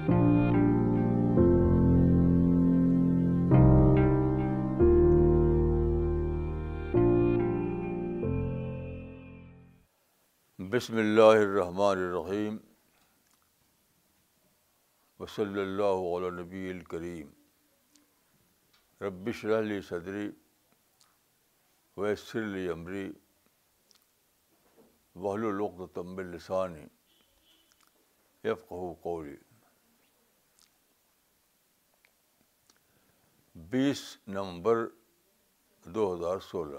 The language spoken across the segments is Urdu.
بسم اللہ الرحمن الرحیم وصلی اللہ عل نبی الکریم ربش رحلی صدری ویسر علی عمری وحل العقد تمب السانی افق قولی بیس نومبر دو ہزار سولہ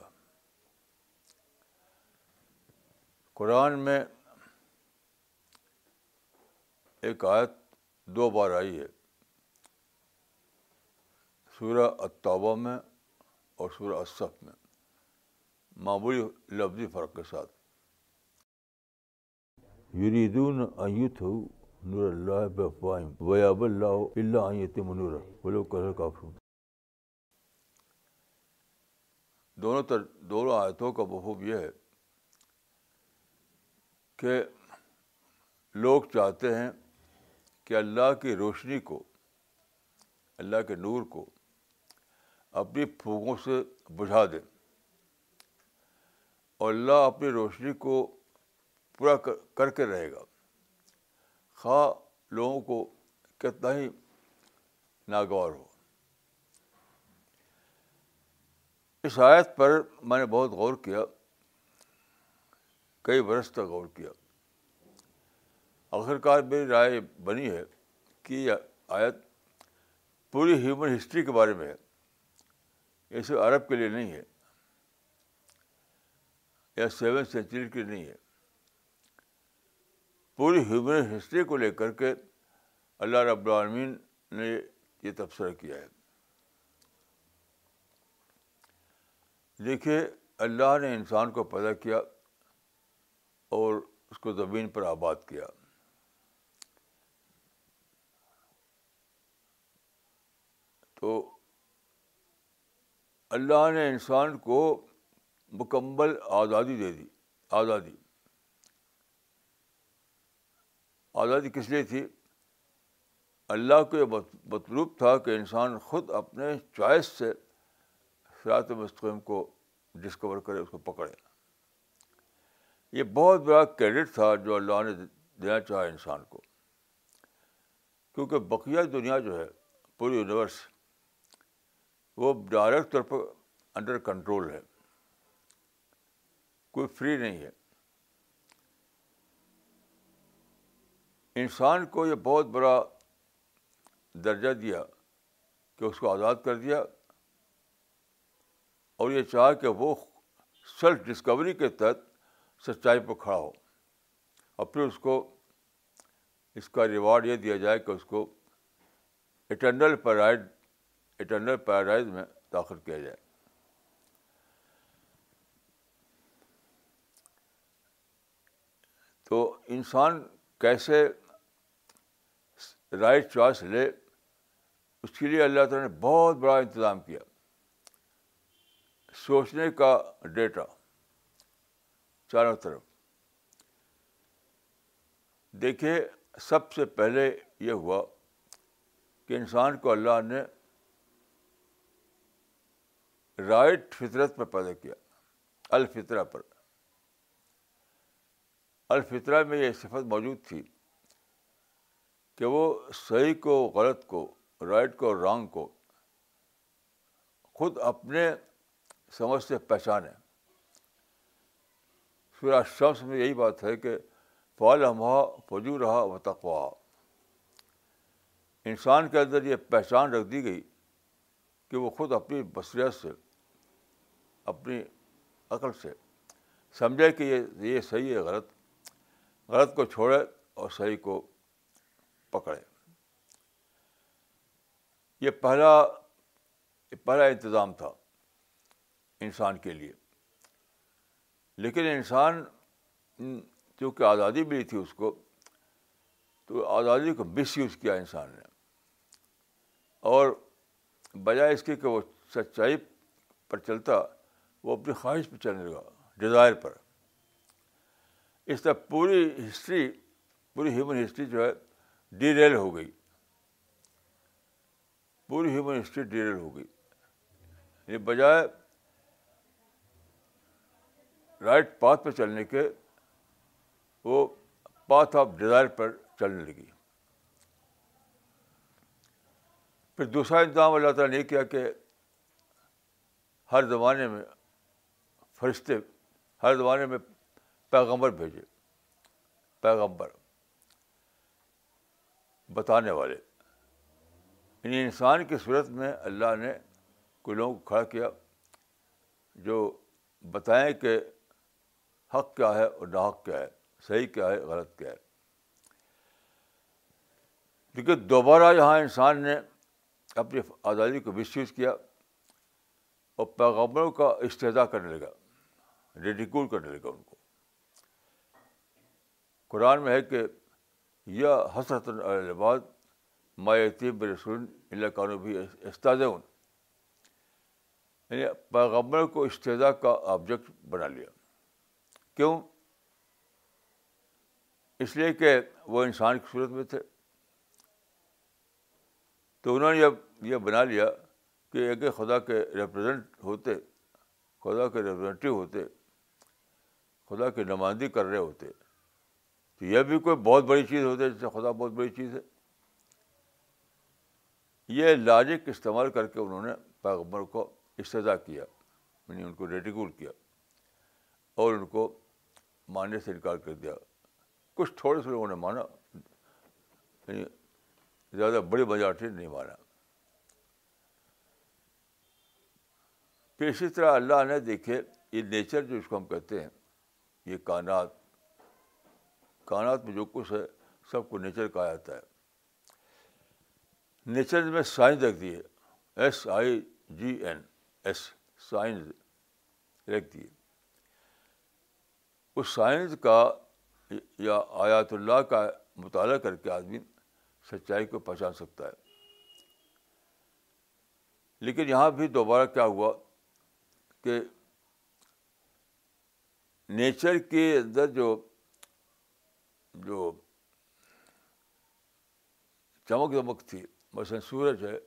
قرآن میں ایک آیت دو بار آئی ہے سورہ اتوبہ میں اور سورہ اصف میں معمولی لفظی فرق کے ساتھ یریدون ایت ہو نور اللہ بفاہم ویاب اللہ اللہ ایت منورہ ولو کہہ کافرون دونوں تر دونوں آیتوں کا بہوب یہ ہے کہ لوگ چاہتے ہیں کہ اللہ کی روشنی کو اللہ کے نور کو اپنی پھونکوں سے بجھا دیں اور اللہ اپنی روشنی کو پورا کر کے رہے گا خواہ لوگوں کو کتنا ہی ناگوار ہو اس آیت پر میں نے بہت غور کیا کئی برس تک غور کیا آخرکار میری رائے بنی ہے کہ یہ آیت پوری ہیومن ہسٹری کے بارے میں ہے یہ صرف عرب کے لیے نہیں ہے یا سیون سینچری کے لیے نہیں ہے پوری ہیومن ہسٹری کو لے کر کے اللہ رب العالمین نے یہ تبصرہ کیا ہے دیکھیے اللہ نے انسان کو پیدا کیا اور اس کو زمین پر آباد کیا تو اللہ نے انسان کو مکمل آزادی دے دی آزادی آزادی کس لیے تھی اللہ کو یہ مطلوب تھا کہ انسان خود اپنے چوائس سے فیات مستقیم کو ڈسکور کرے اس کو پکڑے یہ بہت بڑا کریڈٹ تھا جو اللہ نے دینا چاہا انسان کو کیونکہ بقیہ دنیا جو ہے پوری یونیورس وہ ڈائریکٹ طور پر انڈر کنٹرول ہے کوئی فری نہیں ہے انسان کو یہ بہت بڑا درجہ دیا کہ اس کو آزاد کر دیا اور یہ چاہا کہ وہ سیلف ڈسکوری کے تحت سچائی پہ کھڑا ہو اور پھر اس کو اس کا ریوارڈ یہ دیا جائے کہ اس کو اٹرنل پیرائڈ اٹرنل پیراڈائز میں داخل کیا جائے تو انسان کیسے رائٹ چوائس لے اس کے لیے اللہ تعالیٰ نے بہت بڑا انتظام کیا سوچنے کا ڈیٹا چاروں طرف دیکھیے سب سے پہلے یہ ہوا کہ انسان کو اللہ نے رائٹ فطرت پر پیدا کیا الفطرا پر الفطرہ میں یہ صفت موجود تھی کہ وہ صحیح کو غلط کو رائٹ کو رانگ کو خود اپنے سمجھ سے پہچانیں سورہ شمس میں یہی بات ہے کہ فالمہ فجو رہا و تقوا انسان کے اندر یہ پہچان رکھ دی گئی کہ وہ خود اپنی بصریت سے اپنی عقل سے سمجھے کہ یہ یہ صحیح ہے غلط غلط کو چھوڑے اور صحیح کو پکڑے یہ پہلا پہلا انتظام تھا انسان کے لیے لیکن انسان چونکہ آزادی ملی تھی اس کو تو آزادی کو مس یوز کیا انسان نے اور بجائے اس کی کہ وہ سچائی پر چلتا وہ اپنی خواہش پہ چلنے لگا ڈیزائر پر اس طرح پوری ہسٹری پوری ہیومن ہسٹری جو ہے ڈی ریل ہو گئی پوری ہیومن ہسٹری ڈی ریل ہو گئی یعنی بجائے رائٹ پاتھ پہ چلنے کے وہ پاتھ آف ڈیزائر پر چلنے لگی پھر دوسرا انتظام اللہ تعالیٰ نے کیا کہ ہر زمانے میں فرشتے ہر زمانے میں پیغمبر بھیجے پیغمبر بتانے والے یعنی انسان کی صورت میں اللہ نے کوئی لوگوں کو کھڑا کیا جو بتائیں کہ حق کیا ہے اور ناحق کیا ہے صحیح کیا ہے غلط کیا ہے کیونکہ دوبارہ یہاں انسان نے اپنی آزادی کو مس یوز کیا اور پیغمبروں کا استحدا کرنے لگا ریڈیکول کرنے لگا ان کو قرآن میں ہے کہ یا حسرت الباد مایتی برسول اللہ قانوبی استاد یعنی پیغمبر کو استحدا کا آبجیکٹ بنا لیا کیوں اس لیے کہ وہ انسان کی صورت میں تھے تو انہوں نے یہ بنا لیا کہ ایک خدا کے ریپرزینٹ ہوتے خدا کے ریپرزینٹیو ہوتے خدا کی نمائندگی کر رہے ہوتے تو یہ بھی کوئی بہت بڑی چیز ہوتی ہے جس سے خدا بہت بڑی چیز ہے یہ لاجک استعمال کر کے انہوں نے پیغمبر کو استدا کیا یعنی ان کو ریٹیکول کیا اور ان کو ماننے سے انکار کر دیا کچھ تھوڑے سے لوگوں نے مانا یعنی زیادہ بڑے نے نہیں مانا پھر اسی طرح اللہ نے دیکھے یہ نیچر جو اس کو ہم کہتے ہیں یہ کائنات کائنات میں جو کچھ ہے سب کو نیچر کہا جاتا ہے نیچر میں سائنس رکھ دیے S I G N S science رکھ دیے اس سائنس کا یا آیات اللہ کا مطالعہ کر کے آدمی سچائی کو پہچان سکتا ہے لیکن یہاں بھی دوبارہ کیا ہوا کہ نیچر کے اندر جو جو چمک دمک تھی مثلاً سورج ہے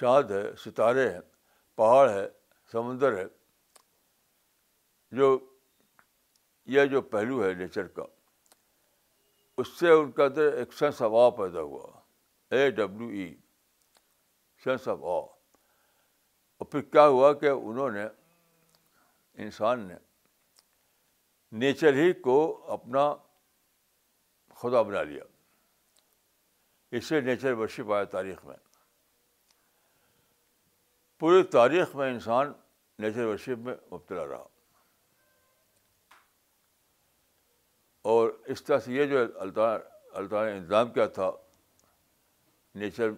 چاند ہے ستارے ہیں پہاڑ ہے سمندر ہے جو یہ جو پہلو ہے نیچر کا اس سے ان کے اندر ایک سینس آف آ پیدا ہوا A W E sense of awe اور پھر کیا ہوا کہ انہوں نے انسان نے نیچر ہی کو اپنا خدا بنا لیا اس سے نیچر ورشپ آیا تاریخ میں پوری تاریخ میں انسان نیچر ورشپ میں مبتلا رہا اور اس طرح سے یہ جو اللہ اللہ تعالیٰ نے انتظام کیا تھا نیچر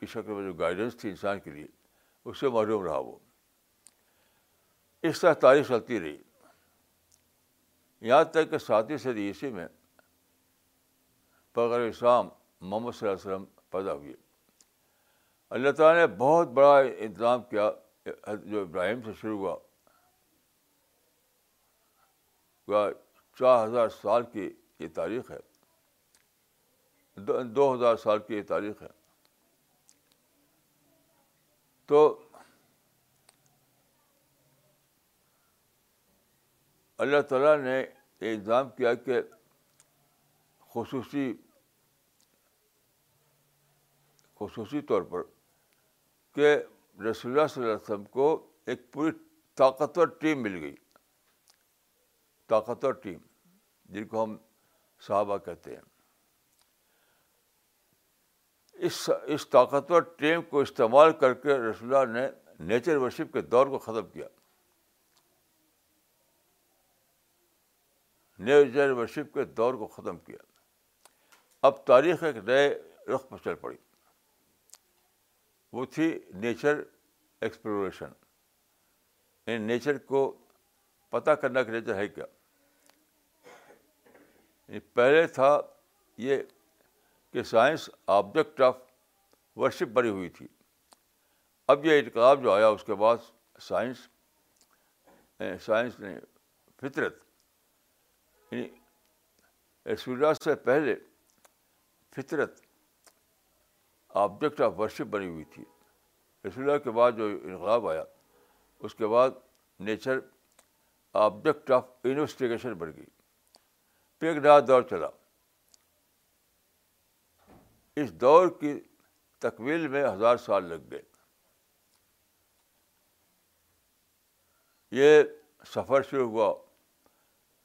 کی شکل میں جو گائیڈنس تھی انسان کے لیے اس سے محروم رہا وہ اس طرح تاریخ چلتی رہی یہاں تک کہ صدی عیسوی میں پغر اسلام محمد صلی اللہ علیہ وسلم پیدا ہوئے اللہ تعالیٰ نے بہت بڑا انتظام کیا جو ابراہیم سے شروع ہوا چار ہزار سال کی یہ تاریخ ہے دو ہزار سال کی یہ تاریخ ہے تو اللہ تعالیٰ نے یہ الزام کیا کہ خصوصی خصوصی طور پر کہ رسول اللہ صلی اللہ علیہ وسلم کو ایک پوری طاقتور ٹیم مل گئی طاقتور ٹیم جن کو ہم صحابہ کہتے ہیں اس اس طاقتور ٹیم کو استعمال کر کے رسول اللہ نے نیچر ورشپ کے دور کو ختم کیا نیچر ورشپ کے دور کو ختم کیا اب تاریخ ایک نئے رخ پر چل پڑی وہ تھی نیچر ایکسپلوریشن نیچر کو پتہ کرنا کہ نیچر ہے کیا پہلے تھا یہ کہ سائنس آبجیکٹ آف ورشپ بنی ہوئی تھی اب یہ انقلاب جو آیا اس کے بعد سائنس سائنس نے فطرت یعنی اسول سے پہلے فطرت آبجیکٹ آف ورشپ بنی ہوئی تھی رسول کے بعد جو انقلاب آیا اس کے بعد نیچر آبجیکٹ آف انویسٹیگیشن بڑھ گئی پہ ایک نیا دور چلا اس دور کی تکمیل میں ہزار سال لگ گئے یہ سفر شروع ہوا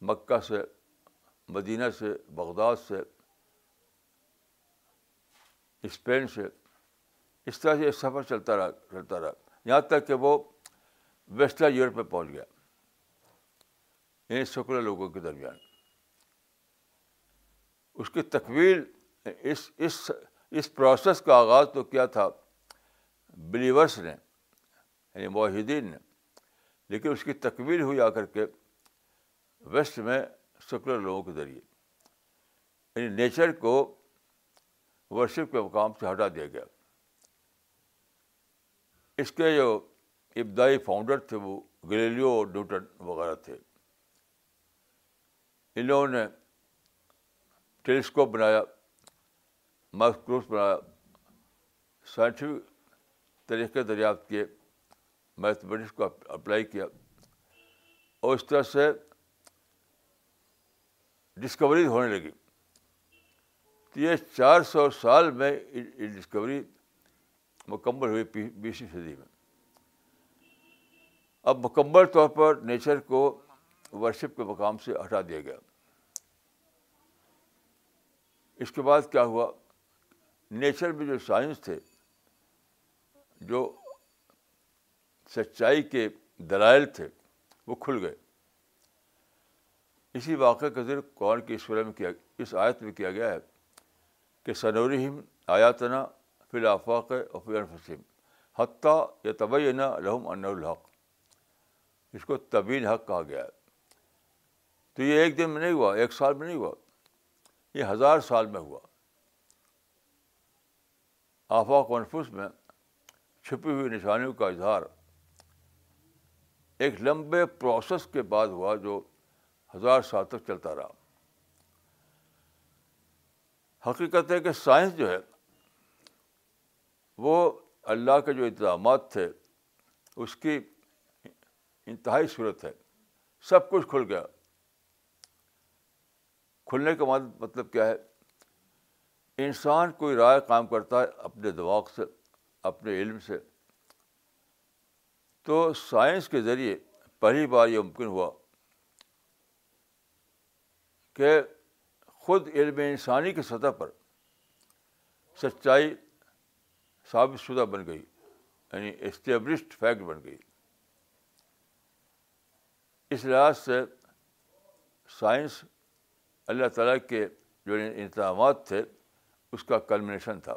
مکہ سے مدینہ سے بغداد سے اسپین سے اس طرح سے یہ سفر چلتا رہا چلتا رہا یہاں تک کہ وہ ویسٹرن یورپ میں پہنچ گیا ان یعنی سیکولر لوگوں کے درمیان اس کی تکویل اس اس اس پروسیس کا آغاز تو کیا تھا بلیورس نے یعنی معاہدین نے لیکن اس کی تکویل ہوئی آ کر کے ویسٹ میں سیکولر لوگوں کے ذریعے یعنی نیچر کو ورشپ کے مقام سے ہٹا دیا گیا اس کے جو ابدائی فاؤنڈر تھے وہ اور ڈوٹن وغیرہ تھے انہوں نے ٹیلیسکوپ بنایا مائکروس بنایا سائنٹیفک طریقے دریافت کیے میتھمیٹکس کو اپلائی کیا اور اس طرح سے ڈسکوری ہونے لگی تو یہ چار سو سال میں ڈسکوری مکمل ہوئی بیسویں صدی میں اب مکمل طور پر نیچر کو ورشپ کے مقام سے ہٹا دیا گیا اس کے بعد کیا ہوا نیچر میں جو سائنس تھے جو سچائی کے دلائل تھے وہ کھل گئے اسی واقعہ کا ذکر قرآن کی اس میں کیا اس آیت میں کیا گیا ہے کہ صنور آیاتنا الافاق اور فی الفسم حتیٰ یا طبعینہ رحم ان الحق اس کو طبیل حق کہا گیا ہے تو یہ ایک دن میں نہیں ہوا ایک سال میں نہیں ہوا یہ ہزار سال میں ہوا آفاق انفس میں چھپی ہوئی نشانیوں کا اظہار ایک لمبے پروسیس کے بعد ہوا جو ہزار سال تک چلتا رہا حقیقت ہے کہ سائنس جو ہے وہ اللہ کے جو اقدامات تھے اس کی انتہائی صورت ہے سب کچھ کھل گیا کھلنے کا مطلب کیا ہے انسان کوئی رائے کام کرتا ہے اپنے دماغ سے اپنے علم سے تو سائنس کے ذریعے پہلی بار یہ ممکن ہوا کہ خود علم انسانی کی سطح پر سچائی ثابت شدہ بن گئی یعنی اسٹیبلشڈ فیکٹ بن گئی اس لحاظ سے سائنس اللہ تعالیٰ کے جو انتظامات تھے اس کا کلمنیشن تھا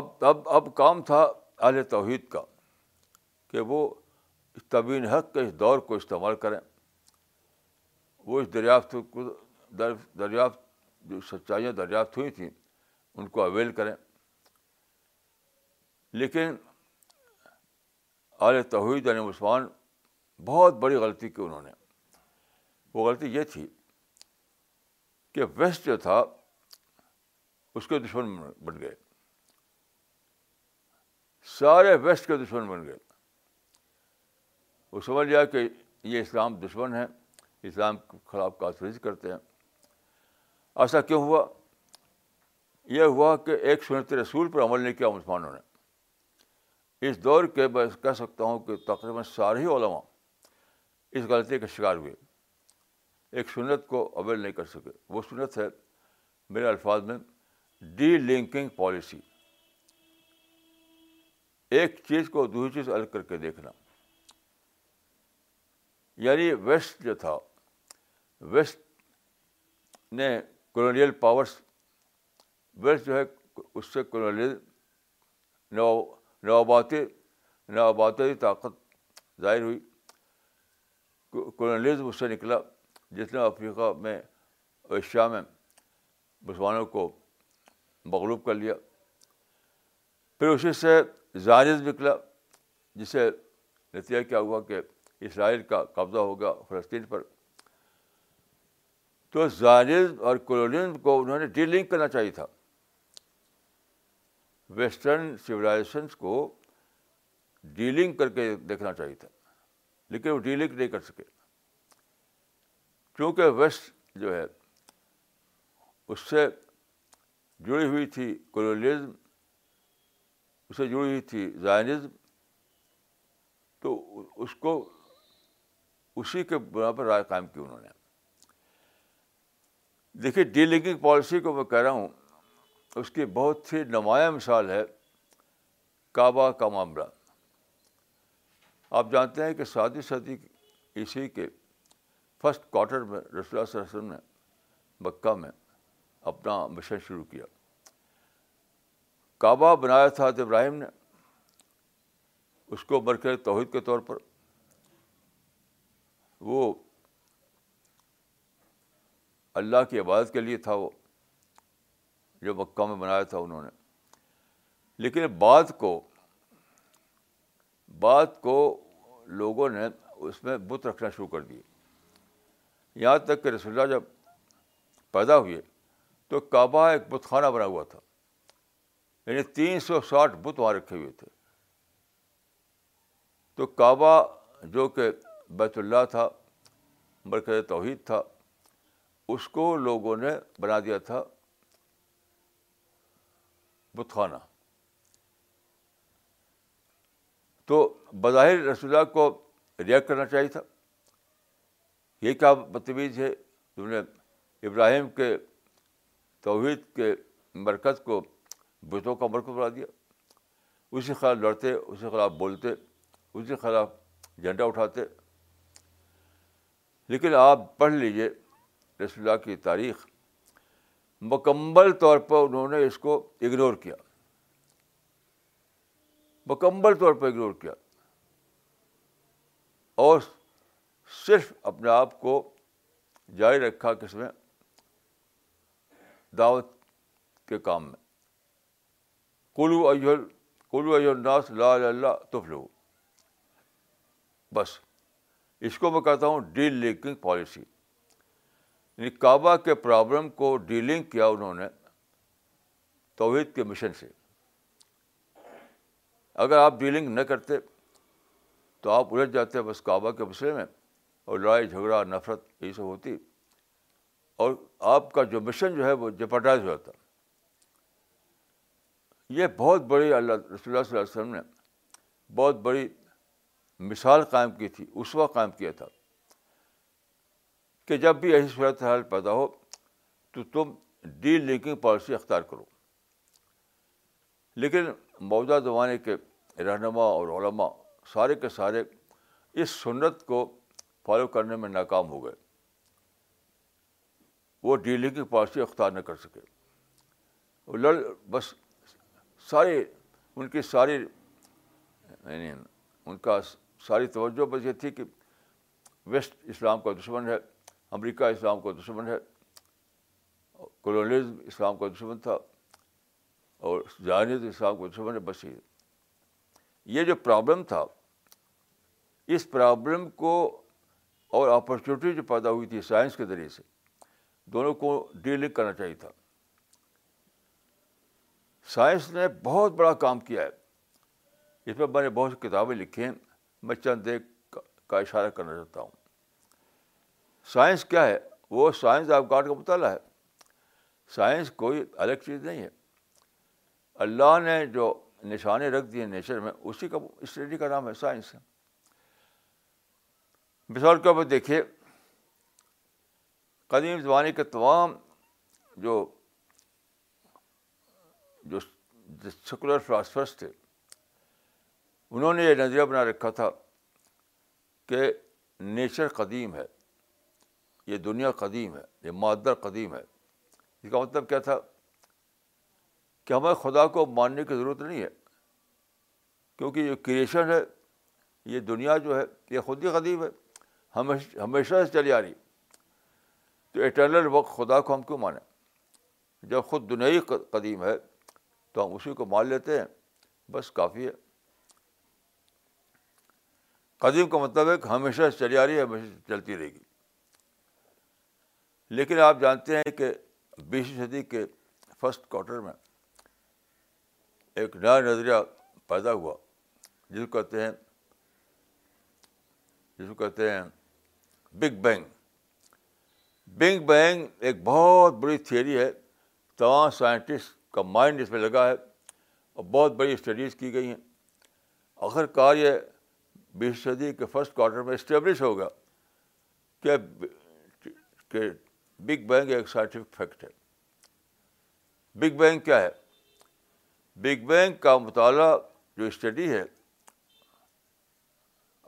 اب اب اب کام تھا اہل توحید کا کہ وہ اس حق کے اس دور کو استعمال کریں وہ اس دریافت کو دریافت جو سچائیاں دریافت ہوئی تھیں ان کو اویل کریں لیکن اعلی توحید علیہ یعنی عثمان بہت بڑی غلطی کی انہوں نے وہ غلطی یہ تھی کہ ویسٹ جو تھا اس کے دشمن بن گئے سارے ویسٹ کے دشمن بن گئے وہ سمجھ لیا کہ یہ اسلام دشمن ہیں اسلام کے خلاف کاسفی کرتے ہیں ایسا کیوں ہوا یہ ہوا کہ ایک سنت رسول پر عمل نہیں کیا مسلمانوں نے اس دور کے میں کہہ سکتا ہوں کہ تقریباً سارے ہی علماء اس غلطی کا شکار ہوئے ایک سنت کو اویل نہیں کر سکے وہ سنت ہے میرے الفاظ میں ڈی لنکنگ پالیسی ایک چیز کو دوسری چیز الگ کر کے دیکھنا یعنی ویسٹ جو تھا ویسٹ نے کولونیل پاورس ویسٹ جو ہے اس سے نوآباتی نوآباتی طاقت ظاہر ہوئی کولونیلزم اس سے نکلا جتنا افریقہ میں ایشیا میں مسلمانوں کو مغلوب کر لیا پھر اسی سے زائز نکلا جسے نتیجہ کیا ہوا کہ اسرائیل کا قبضہ ہو گیا فلسطین پر تو زائز اور کولونیزم کو انہوں نے ڈی لنک کرنا چاہیے تھا ویسٹرن سویلائزیشنس کو ڈیلنگ کر کے دیکھنا چاہیے تھا لیکن وہ ڈیلنک نہیں کر سکے چونکہ ویسٹ جو ہے اس سے جڑی ہوئی تھی کولونیزم اس سے جڑی ہوئی تھی زائنزم تو اس کو اسی کے بنا پر رائے قائم کی انہوں نے دیکھیے ڈی لنکنگ پالیسی کو میں کہہ رہا ہوں اس کی بہت ہی نمایاں مثال ہے کعبہ کا معاملہ آپ جانتے ہیں کہ سادی صدی اسی کے فسٹ کوارٹر میں رسول اللہ علیہ وسلم نے مکہ میں اپنا مشن شروع کیا کعبہ بنایا تھا ابراہیم نے اس کو مرکز توحید کے طور پر وہ اللہ کی عبادت کے لیے تھا وہ جو مکہ میں بنایا تھا انہوں نے لیکن بعد کو بعد کو لوگوں نے اس میں بت رکھنا شروع کر دیے یہاں تک کہ رسول اللہ جب پیدا ہوئے تو کعبہ ایک بت خانہ بنا ہوا تھا یعنی تین سو ساٹھ بت وہاں رکھے ہوئے تھے تو کعبہ جو کہ بیت اللہ تھا مرکز توحید تھا اس کو لوگوں نے بنا دیا تھا بت خانہ تو بظاہر رسول اللہ کو ریئیکٹ کرنا چاہیے تھا یہ کیا بدتمیز ہے تم نے ابراہیم کے توحید کے مرکز کو بتوں کا مرکز بنا دیا اسی خلاف لڑتے اسی خلاف بولتے اس کے خلاف جھنڈا اٹھاتے لیکن آپ پڑھ لیجئے رسول اللہ کی تاریخ مکمل طور پر انہوں نے اس کو اگنور کیا مکمل طور پر اگنور کیا اور صرف اپنے آپ کو جاری رکھا کس میں دعوت کے کام میں ایل کلو ایل ناس لا اللہ تفلو بس اس کو میں کہتا ہوں ڈیل لنکنگ پالیسی یعنی کعبہ کے پرابلم کو ڈیلنگ کیا انہوں نے توحید کے مشن سے اگر آپ ڈیلنگ نہ کرتے تو آپ الجھ جاتے بس کعبہ کے مسئلے میں اور لڑائی جھگڑا نفرت یہی سب ہوتی اور آپ کا جو مشن جو ہے وہ جپٹائز ہو جاتا یہ بہت بڑی اللہ رسول اللہ صلی اللہ علیہ وسلم نے بہت بڑی مثال قائم کی تھی اس وقت قائم کیا تھا کہ جب بھی ایسی صورت حال پیدا ہو تو تم ڈیل لنکنگ پالیسی اختیار کرو لیکن موجودہ زمانے کے رہنما اور علماء سارے کے سارے اس سنت کو فالو کرنے میں ناکام ہو گئے وہ ڈیلنگ کی پارسی اختیار نہ کر سکے وہ لڑ بس سارے ان کی ساری یعنی ان کا ساری توجہ بس یہ تھی کہ ویسٹ اسلام کا دشمن ہے امریکہ اسلام کا دشمن ہے کالونیزم اسلام کا دشمن تھا اور جائنیز اسلام کا دشمن ہے بس یہ جو پرابلم تھا اس پرابلم کو اور اپرچونیٹی جو پیدا ہوئی تھی سائنس کے ذریعے سے دونوں کو ڈیل کرنا چاہیے تھا سائنس نے بہت بڑا کام کیا ہے اس میں میں نے بہت سی کتابیں لکھی ہیں میں چند ایک کا اشارہ کرنا چاہتا ہوں سائنس کیا ہے وہ سائنس آف گاڈ کا مطالعہ ہے سائنس کوئی الگ چیز نہیں ہے اللہ نے جو نشانے رکھ دیے نیچر میں اسی کا اسٹڈی کا نام ہے سائنس ہے مثال کے پر دیکھیے قدیم زمانے کے تمام جو جو سیکولر فلاسفرس تھے انہوں نے یہ نظریہ بنا رکھا تھا کہ نیچر قدیم ہے یہ دنیا قدیم ہے یہ معدر قدیم ہے اس کا مطلب کیا تھا کہ ہمیں خدا کو ماننے کی ضرورت نہیں ہے کیونکہ یہ کریشن ہے یہ دنیا جو ہے یہ خود ہی قدیم ہے ہمیشہ سے چلی آ رہی تو اٹرنل وقت خدا کو ہم کیوں مانیں جب خود دنیا قدیم ہے تو ہم اسی کو مان لیتے ہیں بس کافی ہے قدیم کا مطلب ہے کہ ہمیشہ سے چلی آ رہی ہے ہمیشہ چلتی رہے گی لیکن آپ جانتے ہیں کہ بیسویں صدی کے فسٹ کوارٹر میں ایک نیا نظریہ پیدا ہوا جس کو کہتے ہیں جس کو کہتے ہیں بگ بینگ بگ بینگ ایک بہت بڑی تھیوری ہے تمام سائنٹسٹ کا مائنڈ اس میں لگا ہے اور بہت بڑی اسٹڈیز کی گئی ہیں آخر کار یہ بیس صدی کے فرسٹ کوارٹر میں اسٹیبلش ہوگا گیا کہ بگ بینگ ایک سائنٹیفک فیکٹ ہے بگ بینگ کیا ہے بگ بینگ کا مطالعہ جو اسٹڈی ہے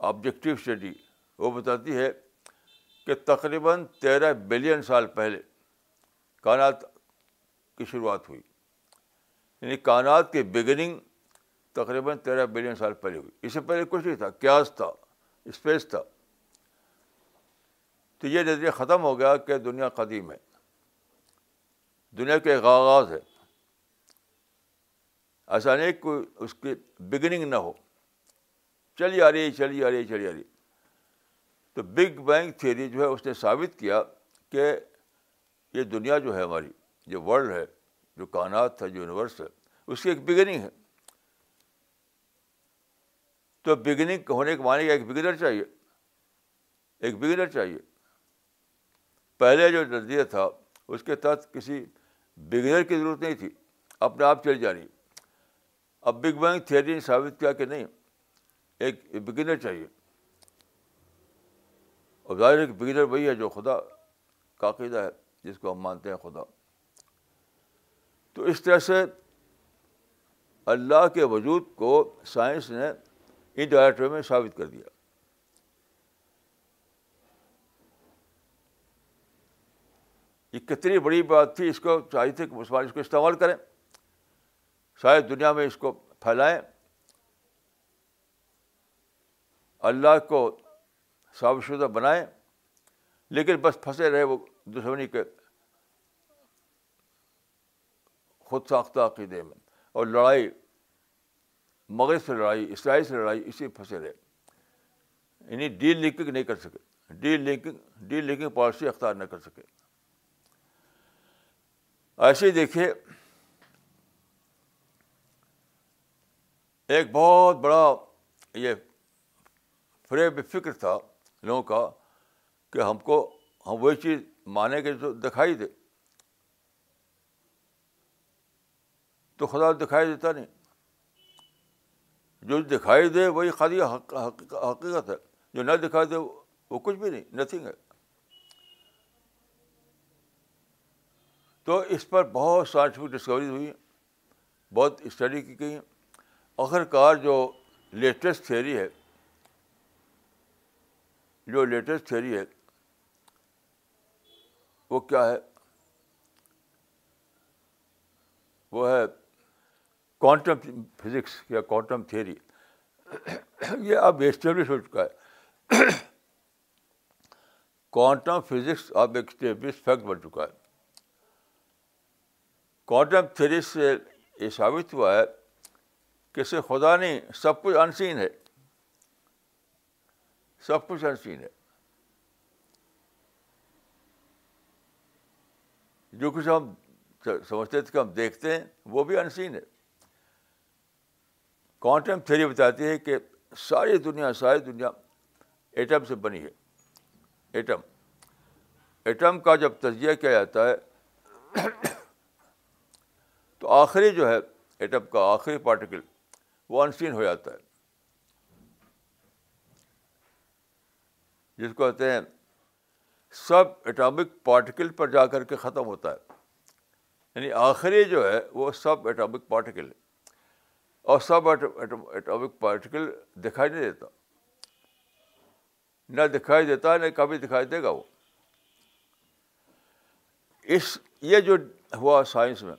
آبجیکٹیو اسٹڈی وہ بتاتی ہے کہ تقریباً تیرہ بلین سال پہلے کائنات کی شروعات ہوئی یعنی کائنات کی بگننگ تقریباً تیرہ بلین سال پہلے ہوئی اس سے پہلے کچھ نہیں تھا کیاس تھا اسپیس تھا تو یہ نظریہ ختم ہو گیا کہ دنیا قدیم ہے دنیا کا ایک آغاز ہے ایسا نہیں کوئی اس کی بگننگ نہ ہو چلی آ رہی چلی آ رہی چلی آ رہی تو بگ بینگ تھیوری جو ہے اس نے ثابت کیا کہ یہ دنیا جو ہے ہماری یہ ورلڈ ہے جو کانات ہے جو یونیورس ہے اس کی ایک بگننگ ہے تو بگننگ ہونے کے معنی ایک بگنر چاہیے ایک بگنر چاہیے پہلے جو نظریہ تھا اس کے تحت کسی بگنر کی ضرورت نہیں تھی اپنے آپ چلی جانی اب بگ بینگ تھیوری نے ثابت کیا کہ نہیں ایک بگنر چاہیے اور ظاہر ایک بگنر وہی ہے جو خدا کا عقیدہ ہے جس کو ہم مانتے ہیں خدا تو اس طرح سے اللہ کے وجود کو سائنس نے ان ڈائریکٹری میں ثابت کر دیا یہ کتنی بڑی بات تھی اس کو چاہیے تھے کہ مسلمان اس کو استعمال کریں شاید دنیا میں اس کو پھیلائیں اللہ کو صاف شدہ بنائے لیکن بس پھنسے رہے وہ دشمنی کے خود ساختہ عقیدے میں اور لڑائی مغرب سے لڑائی اسرائیل سے لڑائی اسی پھنسے رہے یعنی ڈی لنکنگ نہیں کر سکے delinking delinking policy اختیار نہ کر سکے ایسے دیکھیے ایک بہت بڑا یہ فریب فکر تھا لوگوں کا کہ ہم کو ہم وہی چیز مانیں گے جو دکھائی دے تو خدا دکھائی دیتا نہیں جو دکھائی دے وہی خالی حقیقت ہے جو نہ دکھائی دے وہ کچھ بھی نہیں نتھنگ ہے تو اس پر بہت سائنٹیفک ڈسکوریز ہوئی بہت اسٹڈی کی گئی آخر آخرکار جو لیٹسٹ تھیری ہے جو لیٹسٹ تھیوری ہے وہ کیا ہے وہ ہے کوانٹم فزکس یا کوانٹم تھیوری یہ اب اسٹیبلش ہو چکا ہے کوانٹم فزکس اب ایک اسٹیبلش فیکٹ بن چکا ہے کوانٹم تھیری سے یہ ثابت ہوا ہے کہ صرف خدا نہیں سب کچھ انسین ہے سب کچھ انسین ہے جو کچھ ہم سمجھتے تھے کہ ہم دیکھتے ہیں وہ بھی انسین ہے کوانٹم تھیری بتاتی ہے کہ ساری دنیا ساری دنیا ایٹم سے بنی ہے ایٹم ایٹم کا جب تجزیہ کیا جاتا ہے تو آخری جو ہے ایٹم کا آخری پارٹیکل وہ انسین ہو جاتا ہے جس کو کہتے ہیں سب ایٹامک پارٹیکل پر جا کر کے ختم ہوتا ہے یعنی آخری جو ہے وہ سب ایٹامک پارٹیکل ہے اور سب ایٹامک پارٹیکل دکھائی نہیں دیتا نہ دکھائی دیتا نہ کبھی دکھائی دے گا وہ اس یہ جو ہوا سائنس میں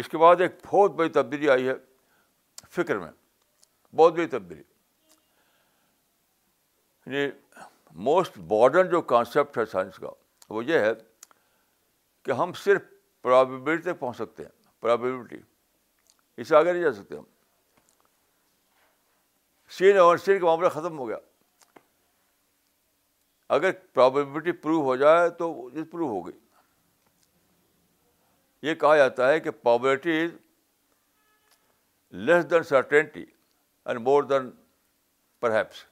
اس کے بعد ایک بہت بڑی تبدیلی آئی ہے فکر میں بہت بڑی تبدیلی یعنی موسٹ ماڈرن جو کانسیپٹ ہے سائنس کا وہ یہ ہے کہ ہم صرف پرابیبلٹی تک پہنچ سکتے ہیں پرابیبلٹی اسے آگے نہیں جا سکتے ہم سین اور سین کا معاملہ ختم ہو گیا اگر پرابیبلٹی پروو ہو جائے تو پروو ہو گئی یہ کہا جاتا ہے کہ probability is less than certainty and more than perhaps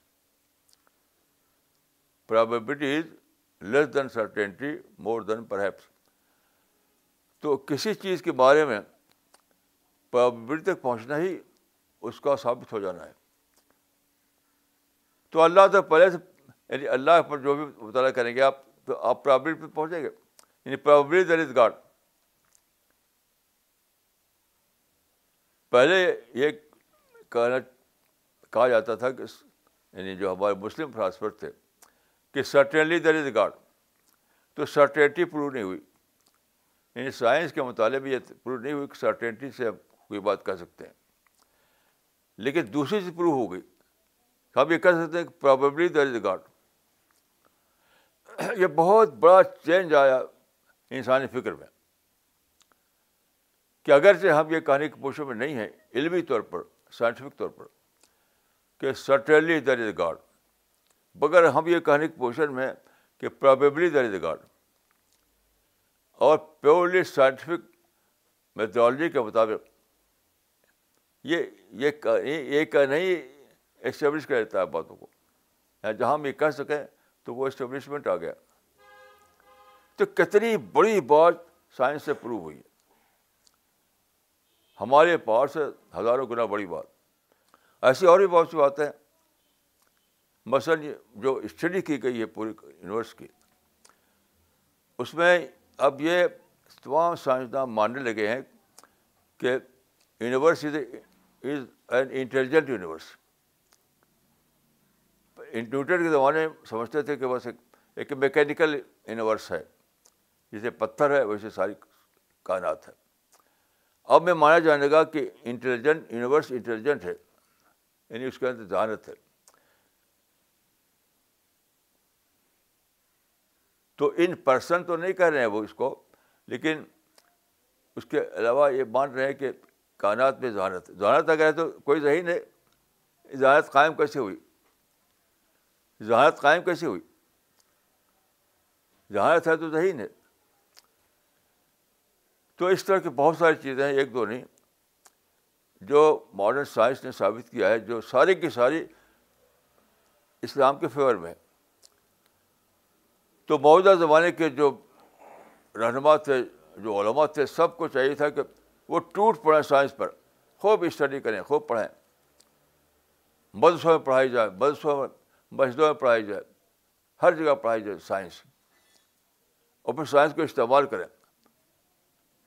probability is less than certainty more than perhaps تو کسی چیز کے بارے میں پرابیبلٹی تک پہنچنا ہی اس کا ثابت ہو جانا ہے تو اللہ تک پہلے سے یعنی اللہ پر جو بھی مطالعہ کریں گے آپ تو آپ پرابلم پہ پہنچیں گے یعنی پرابلم از گاڈ پہلے یہ کہنا کہا جاتا تھا کہ یعنی جو ہمارے مسلم فلاسفر تھے کہ سرٹنلی در از گاڈ تو سرٹنٹی پروو نہیں ہوئی یعنی سائنس کے مطالعے میں یہ پروو نہیں ہوئی کہ سرٹنٹی سے ہم کوئی بات کہہ سکتے ہیں لیکن دوسری چیز پروو ہو گئی ہم یہ کہہ سکتے ہیں کہ پرابیبلی در از گاڈ یہ بہت بڑا چینج آیا انسانی فکر میں کہ اگرچہ ہم یہ کہانی کے پوشوں میں نہیں ہیں علمی طور پر سائنٹیفک طور پر کہ سرٹنلی در از گاڈ مگر ہم یہ کہنے کی پوزیشن میں کہ پرابیبلی اے گاڈ اور پیورلی سائنٹیفک میتھولوجی کے مطابق یہ نہیں اسٹیبلش کر دیتا ہے باتوں کو یعنی جہاں ہم یہ کہہ سکیں تو وہ اسٹیبلشمنٹ آ گیا تو کتنی بڑی بات سائنس سے پروو ہوئی ہے ہمارے پاس ہزاروں گنا بڑی بات ایسی اور بھی بہت سی باتیں مثلاً جو اسٹڈی کی گئی ہے پورے یونیورس کی اس میں اب یہ تمام سائنسداں ماننے لگے ہیں کہ universe is is an intelligent universe انٹیوٹر کے زمانے میں سمجھتے تھے کہ بس ایک میکینیکل یونیورس ہے جسے پتھر ہے ویسے ساری کائنات ہے اب میں مانا جانے گا کہ انٹیلیجنٹ یونیورس انٹیلیجنٹ ہے یعنی اس کے اندر ذہانت ہے تو ان پرسن تو نہیں کہہ رہے ہیں وہ اس کو لیکن اس کے علاوہ یہ مان رہے ہیں کہ کائنات میں ذہانت ذہانت اگر ہے تو کوئی ذہین ہے ذہانت قائم کیسے ہوئی ذہانت قائم کیسے ہوئی ذہانت ہے تو ذہین ہے تو اس طرح کی بہت ساری چیزیں ہیں ایک دو نہیں جو ماڈرن سائنس نے ثابت کیا ہے جو ساری کی ساری اسلام کے فیور میں ہے تو موجودہ زمانے کے جو رہنما تھے جو علماء تھے سب کو چاہیے تھا کہ وہ ٹوٹ پڑیں سائنس پر خوب اسٹڈی کریں خوب پڑھیں مدرسوں میں پڑھائی جائے مدرسوں میں مسجدوں میں پڑھائی جائے ہر جگہ پڑھائی جائے سائنس اور پھر سائنس کو استعمال کریں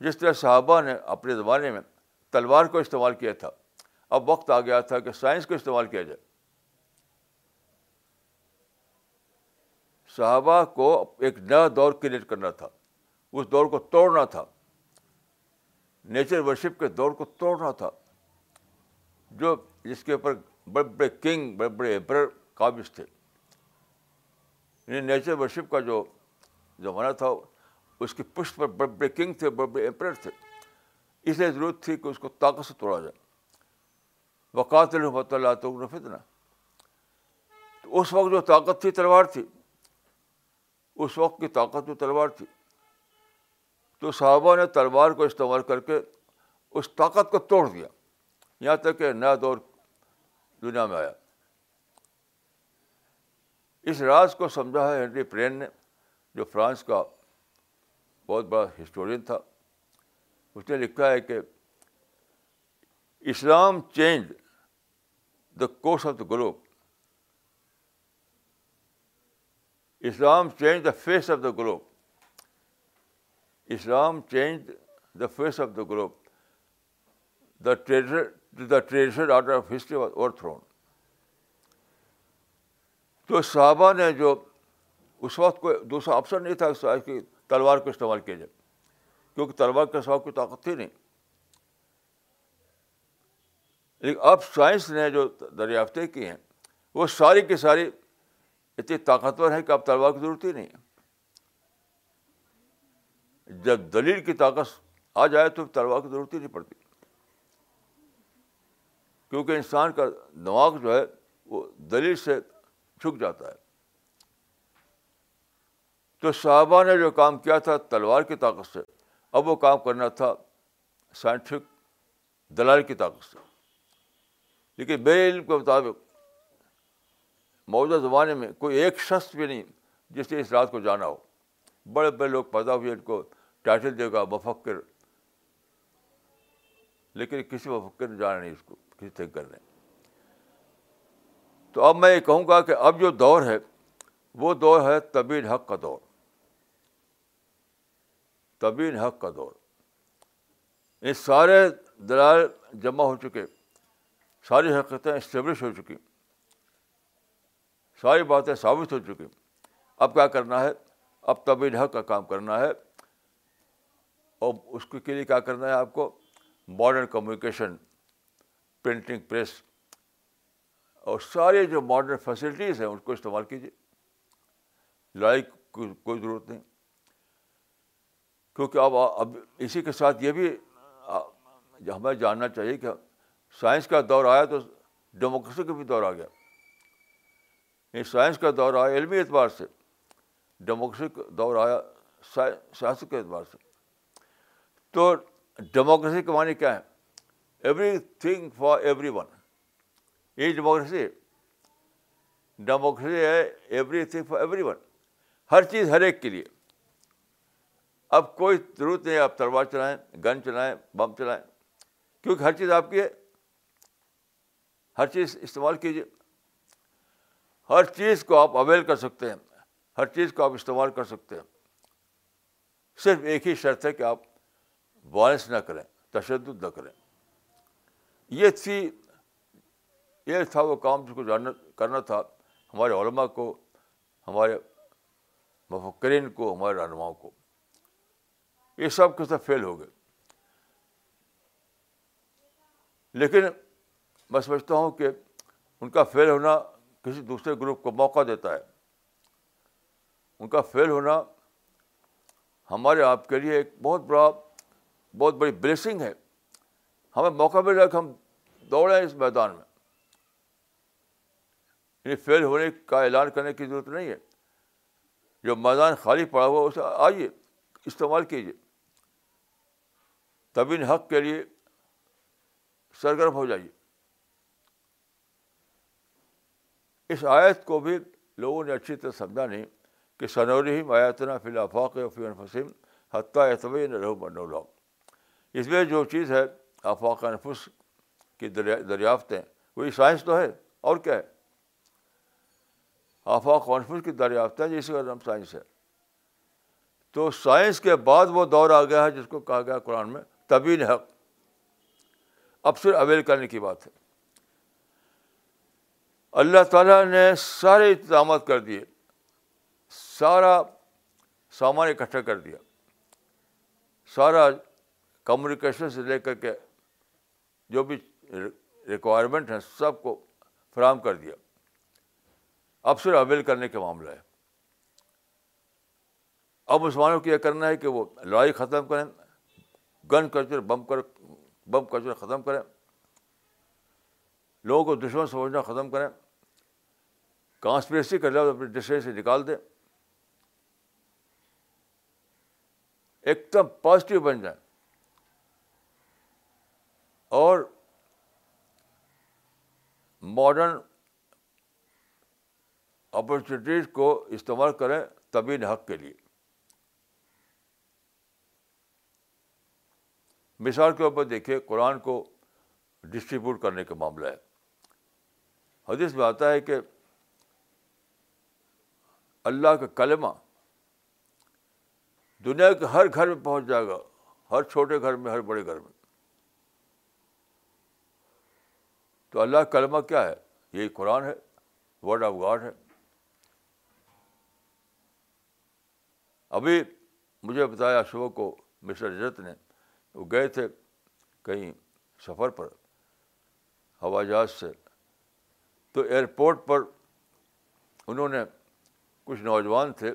جس طرح صحابہ نے اپنے زمانے میں تلوار کو استعمال کیا تھا اب وقت آ گیا تھا کہ سائنس کو استعمال کیا جائے صحابہ کو ایک نیا دور کریٹ کرنا تھا اس دور کو توڑنا تھا نیچر ورشپ کے دور کو توڑنا تھا جو جس کے اوپر بڑے بڑے کنگ بڑے بڑے ایمپر قابض تھے یعنی نیچر ورشپ کا جو زمانہ تھا اس کی پشت پر بڑے بڑے کنگ تھے بڑے بڑے ایمپر تھے اس لیے ضرورت تھی کہ اس کو طاقت سے توڑا جائے وقات الحمۃ اللہ تر فتنا تو اس وقت جو طاقت تھی تلوار تھی اس وقت کی طاقت تو تلوار تھی تو صحابہ نے تلوار کو استعمال کر کے اس طاقت کو توڑ دیا یہاں تک کہ نیا دور دنیا میں آیا اس راز کو سمجھا ہے ہینری پرین نے جو فرانس کا بہت بڑا ہسٹورین تھا اس نے لکھا ہے کہ Islam change the course of the globe Islam change the face of the globe Islam change the face of the globe the trader order of history thrown تو صحابہ نے جو اس وقت کوئی دوسرا آپشن نہیں تھا کی تلوار کو استعمال کیا جائے کیونکہ تلوار کے سواب کوئی طاقت تھی نہیں لیکن اب سائنس نے جو دریافتیں کی ہیں وہ ساری کی ساری اتنی طاقتور ہے کہ اب تلوار کی ضرورت ہی نہیں جب دلیل کی طاقت آ جائے تو طلبا کی ضرورت ہی نہیں پڑتی کیونکہ انسان کا دماغ جو ہے وہ دلیل سے چھک جاتا ہے تو صحابہ نے جو کام کیا تھا تلوار کی طاقت سے اب وہ کام کرنا تھا سائنٹفک دلال کی طاقت سے لیکن میرے علم کے مطابق موجودہ زمانے میں کوئی ایک شخص بھی نہیں جس نے اس رات کو جانا ہو بڑے بڑے لوگ پیدا ہوئے ان کو ٹائٹل دے گا مفکر لیکن کسی مفکر نے جانا نہیں اس کو کسی تھنکر نے تو اب میں یہ کہوں گا کہ اب جو دور ہے وہ دور ہے طبیل حق کا دور طبیل حق کا دور یہ سارے دلائل جمع ہو چکے ساری حقیقتیں اسٹیبلش ہو چکی ساری باتیں ثابت ہو چکی اب کیا کرنا ہے اب طبی حق کا کام کرنا ہے اور اس کے لیے کیا کرنا ہے آپ کو ماڈرن کمیونیکیشن پرنٹنگ پریس اور سارے جو ماڈرن فیسلٹیز ہیں ان کو استعمال کیجیے لڑائی کوئی ضرورت نہیں کیونکہ اب اب اسی کے ساتھ یہ بھی ہمیں جاننا چاہیے کہ سائنس کا دور آیا تو ڈیموکریسی کا بھی دور آ گیا سائنس کا دور آیا علمی اعتبار سے ڈیموکریسی کا دور آیا سیاست کے اعتبار سے تو ڈیموکریسی کے معنی کیا ہے everything for everyone یہ ڈیموکریسی ہے ڈیموکریسی ہے everything for everyone ہر چیز ہر ایک کے لیے اب کوئی ضرورت نہیں آپ تلوار چلائیں گن چلائیں بم چلائیں کیونکہ ہر چیز آپ کی ہے ہر چیز استعمال کیجیے ہر چیز کو آپ اویل کر سکتے ہیں ہر چیز کو آپ استعمال کر سکتے ہیں صرف ایک ہی شرط ہے کہ آپ وائلنس نہ کریں تشدد نہ کریں یہ تھی یہ تھا وہ کام جس کو جاننا کرنا تھا ہمارے علماء کو ہمارے مفکرین کو ہمارے رہنماؤں کو یہ سب کے ساتھ فیل ہو گئے لیکن میں سمجھتا ہوں کہ ان کا فیل ہونا کسی دوسرے گروپ کو موقع دیتا ہے ان کا فیل ہونا ہمارے آپ کے لیے ایک بہت بڑا بہت بڑی بلیسنگ ہے ہمیں موقع مل رہا ہے کہ ہم دوڑیں اس میدان میں یعنی فیل ہونے کا اعلان کرنے کی ضرورت نہیں ہے جو میدان خالی پڑا ہوا اسے آئیے استعمال کیجیے تبھی حق کے لیے سرگرم ہو جائیے اس آیت کو بھی لوگوں نے اچھی طرح سمجھا نہیں کہ صنور آیتنا فی فلافاق فی الفسم حتیٰ اعتبی نہ رہو بنورا اس میں جو چیز ہے آفاق نفس کی دریافتیں وہی سائنس تو ہے اور کیا ہے آفاق نفس کی دریافتیں جس کا نام سائنس ہے تو سائنس کے بعد وہ دور آ گیا ہے جس کو کہا گیا قرآن میں طبی حق اب صرف اویل کرنے کی بات ہے اللہ تعالیٰ نے سارے اقدامات کر دیے سارا سامان اکٹھا کر دیا سارا کمیونیکیشن سے لے کر کے جو بھی ریکوائرمنٹ ہیں سب کو فراہم کر دیا اب صرف اویل کرنے کے معاملہ ہے اب مسلمانوں کو یہ کرنا ہے کہ وہ لڑائی ختم کریں گن کلچر بم کر بم کلچر ختم کریں لوگوں کو دشمن سمجھنا ختم کریں کانسپریسی کر لیں اپنے جشمے سے نکال دیں ایک دم پازیٹیو بن جائیں اور ماڈرن اپرچونیٹیز کو استعمال کریں طبیل حق کے لیے مثال کے اوپر دیکھیے قرآن کو ڈسٹریبیوٹ کرنے کا معاملہ ہے حدیث میں آتا ہے کہ اللہ کا کلمہ دنیا کے ہر گھر میں پہنچ جائے گا ہر چھوٹے گھر میں ہر بڑے گھر میں تو اللہ کا کلمہ کیا ہے یہی قرآن ہے ورڈ آف گاڈ ہے ابھی مجھے بتایا صبح کو مسٹر رجت نے وہ گئے تھے کہیں سفر پر ہوائی جہاز سے تو ایئرپورٹ پر انہوں نے کچھ نوجوان تھے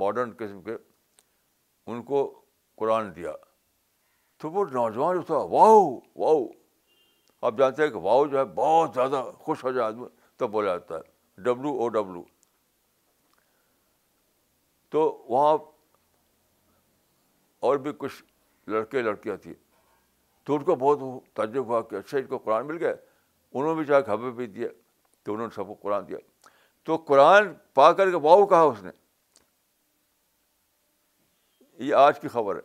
ماڈرن قسم کے ان کو قرآن دیا تو وہ نوجوان جو تھا واؤ واؤ آپ جانتے ہیں کہ واؤ جو ہے بہت زیادہ خوش ہو جائے آدمی تب بولا جاتا ہے ڈبلو او ڈبلو تو وہاں اور بھی کچھ لڑکے لڑکیاں تھیں تو ان کو بہت تعجب ہوا کہ اچھا ان کو قرآن مل گئے انہوں نے بھی جا کے ہمیں بھی دیا تو انہوں نے سب کو قرآن دیا تو قرآن پا کر کے واؤ کہا اس نے یہ آج کی خبر ہے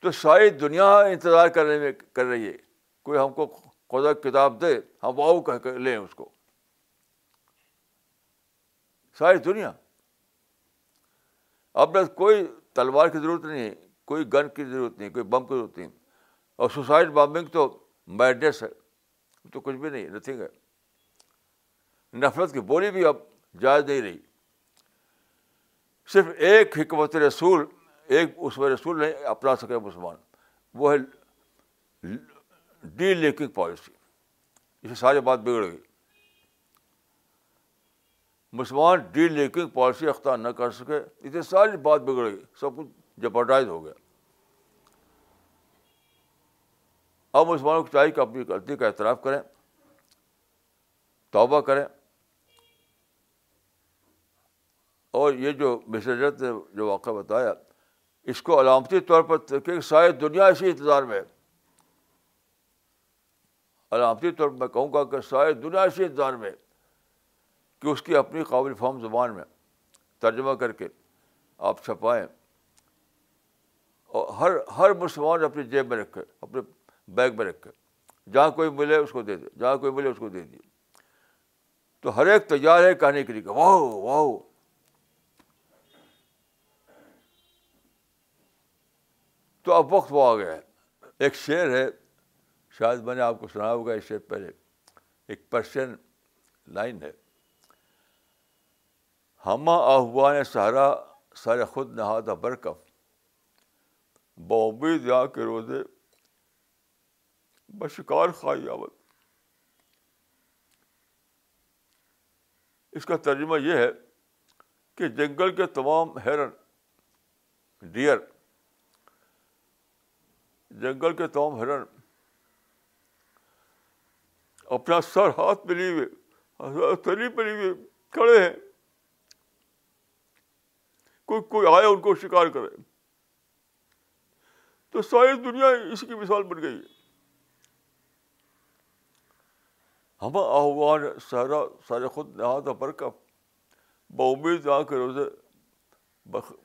تو ساری دنیا انتظار کرنے میں کر رہی ہے کوئی ہم کو خدا کتاب دے ہم واؤ کہہ لیں اس کو ساری دنیا اب نہ کوئی تلوار کی ضرورت نہیں ہے کوئی گن کی ضرورت نہیں کوئی بم کی ضرورت نہیں اور سوسائڈ بامبنگ تو میڈنیس ہے تو کچھ بھی نہیں نتھنگ ہے نفرت کی بولی بھی اب جائز نہیں رہی صرف ایک حکمت رسول ایک اس میں رسول نہیں اپنا سکے مسلمان وہ ہے ڈی لیکنگ پالیسی اسے ساری بات بگڑ گئی مسلمان ڈی لیکنگ پالیسی اختیار نہ کر سکے اسے ساری بات بگڑ گئی سب کچھ جبرڈائز ہو گیا اب مسلمانوں کو چاہیے کہ اپنی غلطی کا اعتراف کریں توبہ کریں اور یہ جو مسجد نے جو واقعہ بتایا اس کو علامتی طور پر ساری دنیا اسی انتظار میں علامتی طور پر میں کہوں گا کہ ساری دنیا اسی انتظار میں کہ اس کی اپنی قابل فام زبان میں ترجمہ کر کے آپ چھپائیں اور ہر ہر مسلمان اپنی جیب میں رکھے اپنے بیگ میں رکھے جہاں کوئی ملے اس کو دے دے جہاں کوئی ملے اس کو دے دیے تو ہر ایک تیار ہے کہنے کے لیے کہ واہ واہ تو اب وقت وہ آ گیا ہے ایک شعر ہے شاید میں نے آپ کو سنا ہوگا اس شعر پہلے ایک پرشین لائن ہے ہما آہوان سہارا سارے خود نہاتا برکف یا کے روزے بشکار آمد اس کا ترجمہ یہ ہے کہ جنگل کے تمام ہیرن ڈیئر جنگل کے تمام ہرن اپنا سر ہاتھ لیے ہوئے پہ لیے ہوئے کھڑے ہیں کوئی کوئی آئے ان کو شکار کرے تو ساری دنیا اس کی مثال بن گئی ہے ہم سہرا سارا خود پر کا بمید آ کے روزے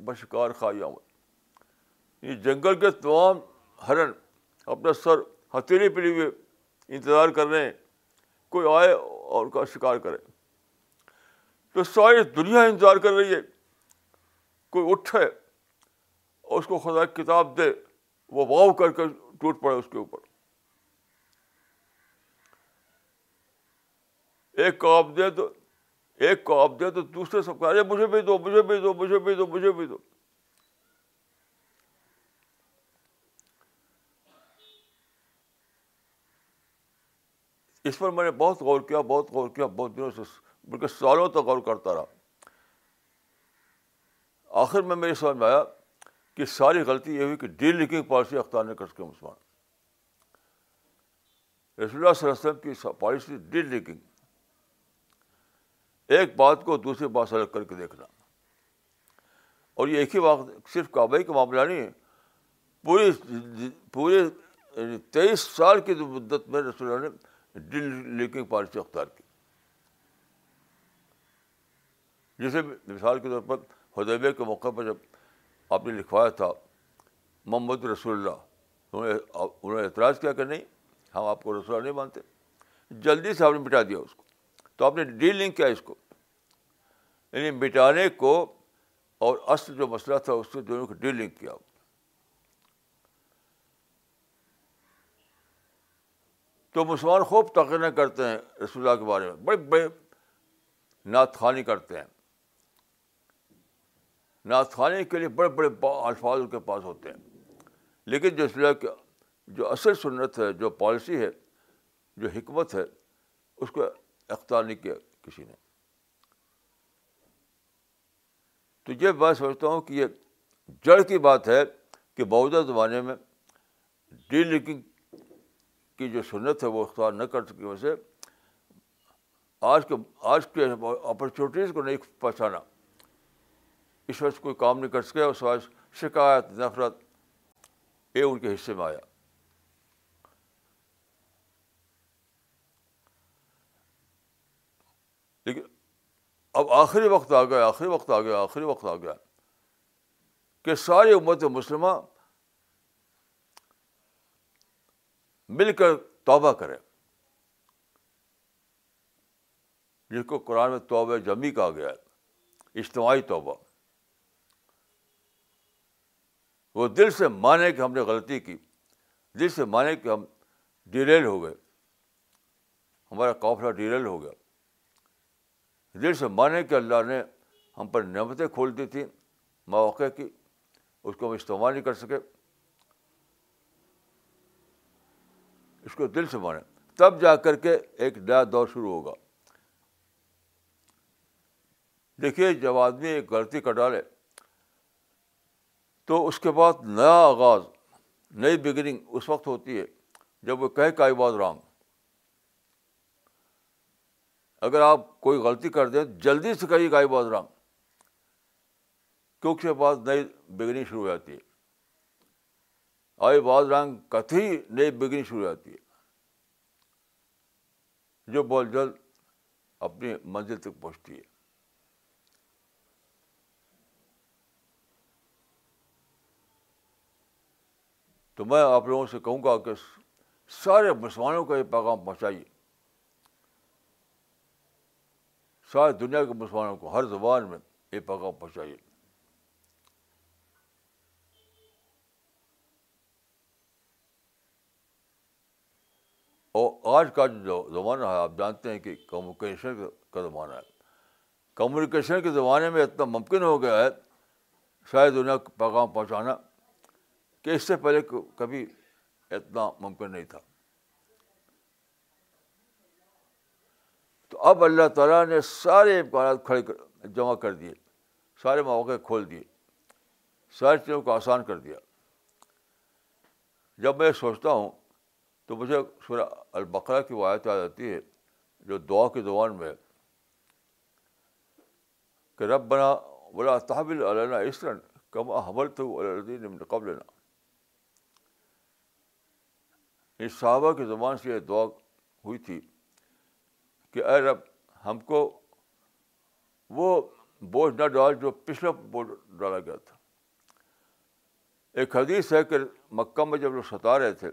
بشکار کھایا یہ جنگل کے تمام ہرن اپنا سر ہتھیلی پری ہوئے انتظار کر رہے ہیں کوئی آئے اور کا شکار کرے تو ساری دنیا انتظار کر رہی ہے کوئی اٹھے اور اس کو خدا کتاب دے وہ واؤ کر کے ٹوٹ پڑے اس کے اوپر ایک کو آپ دے تو ایک کو آپ دے تو دوسرے سب کہہ دو مجھے بھی دو مجھے بھی دو مجھے بھی دو مجھے بھی دو اس پر میں نے بہت غور کیا بہت غور کیا بہت دنوں سے بلکہ سالوں تک غور کرتا رہا آخر میں میری سمجھ میں آیا کہ ساری غلطی یہ ہوئی کہ ڈی پالیسی اختار نے کر سکے مسلمان رسول اللہ اللہ صلی علیہ وسلم کی پالیسی ڈی لیکن ایک بات کو دوسری بات سے الگ کر کے دیکھنا اور یہ ایک ہی بات صرف کابئی کا معاملہ نہیں پوری پورے یعنی تیئیس سال کی مدت میں رسول اللہ نے ڈیل لیکنگ پالیسی اختیار کی جیسے مثال کے طور پر حدیبیہ کے موقع پر جب آپ نے لکھوایا تھا محمد رسول اللہ انہوں نے اعتراض کیا کہ نہیں ہم آپ کو رسول نہیں مانتے جلدی سے آپ نے مٹا دیا اس کو تو آپ نے ڈیل لنک کیا اس کو یعنی مٹانے کو اور اصل جو مسئلہ تھا اس سے دونوں کو ڈیل لنک کیا تو مسلمان خوب تقریریں کرتے ہیں رسول اللہ کے بارے میں بڑے بڑے نعت خوانی کرتے ہیں نعت خوانی کے لیے بڑے بڑے الفاظ ان کے پاس ہوتے ہیں لیکن جو رسول کے جو اصل سنت ہے جو پالیسی ہے جو حکمت ہے اس کو اختیار نہیں کیا کسی نے تو یہ میں سمجھتا ہوں کہ یہ جڑ کی بات ہے کہ موجودہ زمانے میں ڈی لنکنگ کی جو سنت ہے وہ اختیار نہ کر سکی ویسے آج کے آج کے اپرچونیٹیز کو نہیں پہنچانا اس وقت کوئی کام نہیں کر سکے اس وقت شکایت نفرت یہ ان کے حصے میں آیا لیکن اب آخری وقت آ گیا آخری وقت آ گیا آخری وقت آ گیا کہ ساری امت مسلمہ مل کر توبہ کرے جس کو قرآن میں توبہ جمی کہا گیا ہے اجتماعی توبہ وہ دل سے مانے کہ ہم نے غلطی کی دل سے مانے کہ ہم ڈیریل ہو گئے ہمارا قافلہ ڈیریل ہو گیا دل سے مانے کہ اللہ نے ہم پر نعمتیں کھول دی تھیں مواقع کی اس کو ہم استعمال نہیں کر سکے اس کو دل سے مانیں تب جا کر کے ایک نیا دور شروع ہوگا دیکھیے جب آدمی ایک غلطی کر ڈالے تو اس کے بعد نیا آغاز نئی بگننگ اس وقت ہوتی ہے جب وہ کہے آئی باز رام اگر آپ کوئی غلطی کر دیں جلدی سے کہیے کائی باز رام کیونکہ بعد نئی بگننگ شروع ہو جاتی ہے آئے باز رنگ کتھی نئی بگننگ بگنی شروع ہو جاتی ہے جو بہت جلد اپنی منزل تک پہنچتی ہے تو میں آپ لوگوں سے کہوں گا کہ سارے مسلمانوں کا یہ پیغام پہنچائیے ساری دنیا کے مسلمانوں کو ہر زبان میں یہ پیغام پہنچائیے اور آج کا جو زمانہ ہے آپ جانتے ہیں کہ کمیونیکیشن کا زمانہ ہے کمیونیکیشن کے زمانے میں اتنا ممکن ہو گیا ہے شاید دنیا کو پیغام پہنچانا کہ اس سے پہلے کبھی اتنا ممکن نہیں تھا تو اب اللہ تعالیٰ نے سارے امکانات کھڑے کر جمع کر دیے سارے مواقع کھول دیے ساری چیزوں کو آسان کر دیا جب میں سوچتا ہوں تو مجھے شرا البقرا کی وایت یاد آتی ہے جو دعا کی زبان میں کہ رب بنا تحبل علینا عصرن کم حمل تو قبل صحابہ کی زبان سے یہ دعا ہوئی تھی کہ اے رب ہم کو وہ بوجھ نہ ڈال جو پچھلا بوجھ ڈالا گیا تھا ایک حدیث ہے کہ مکہ میں جب لوگ ستا رہے تھے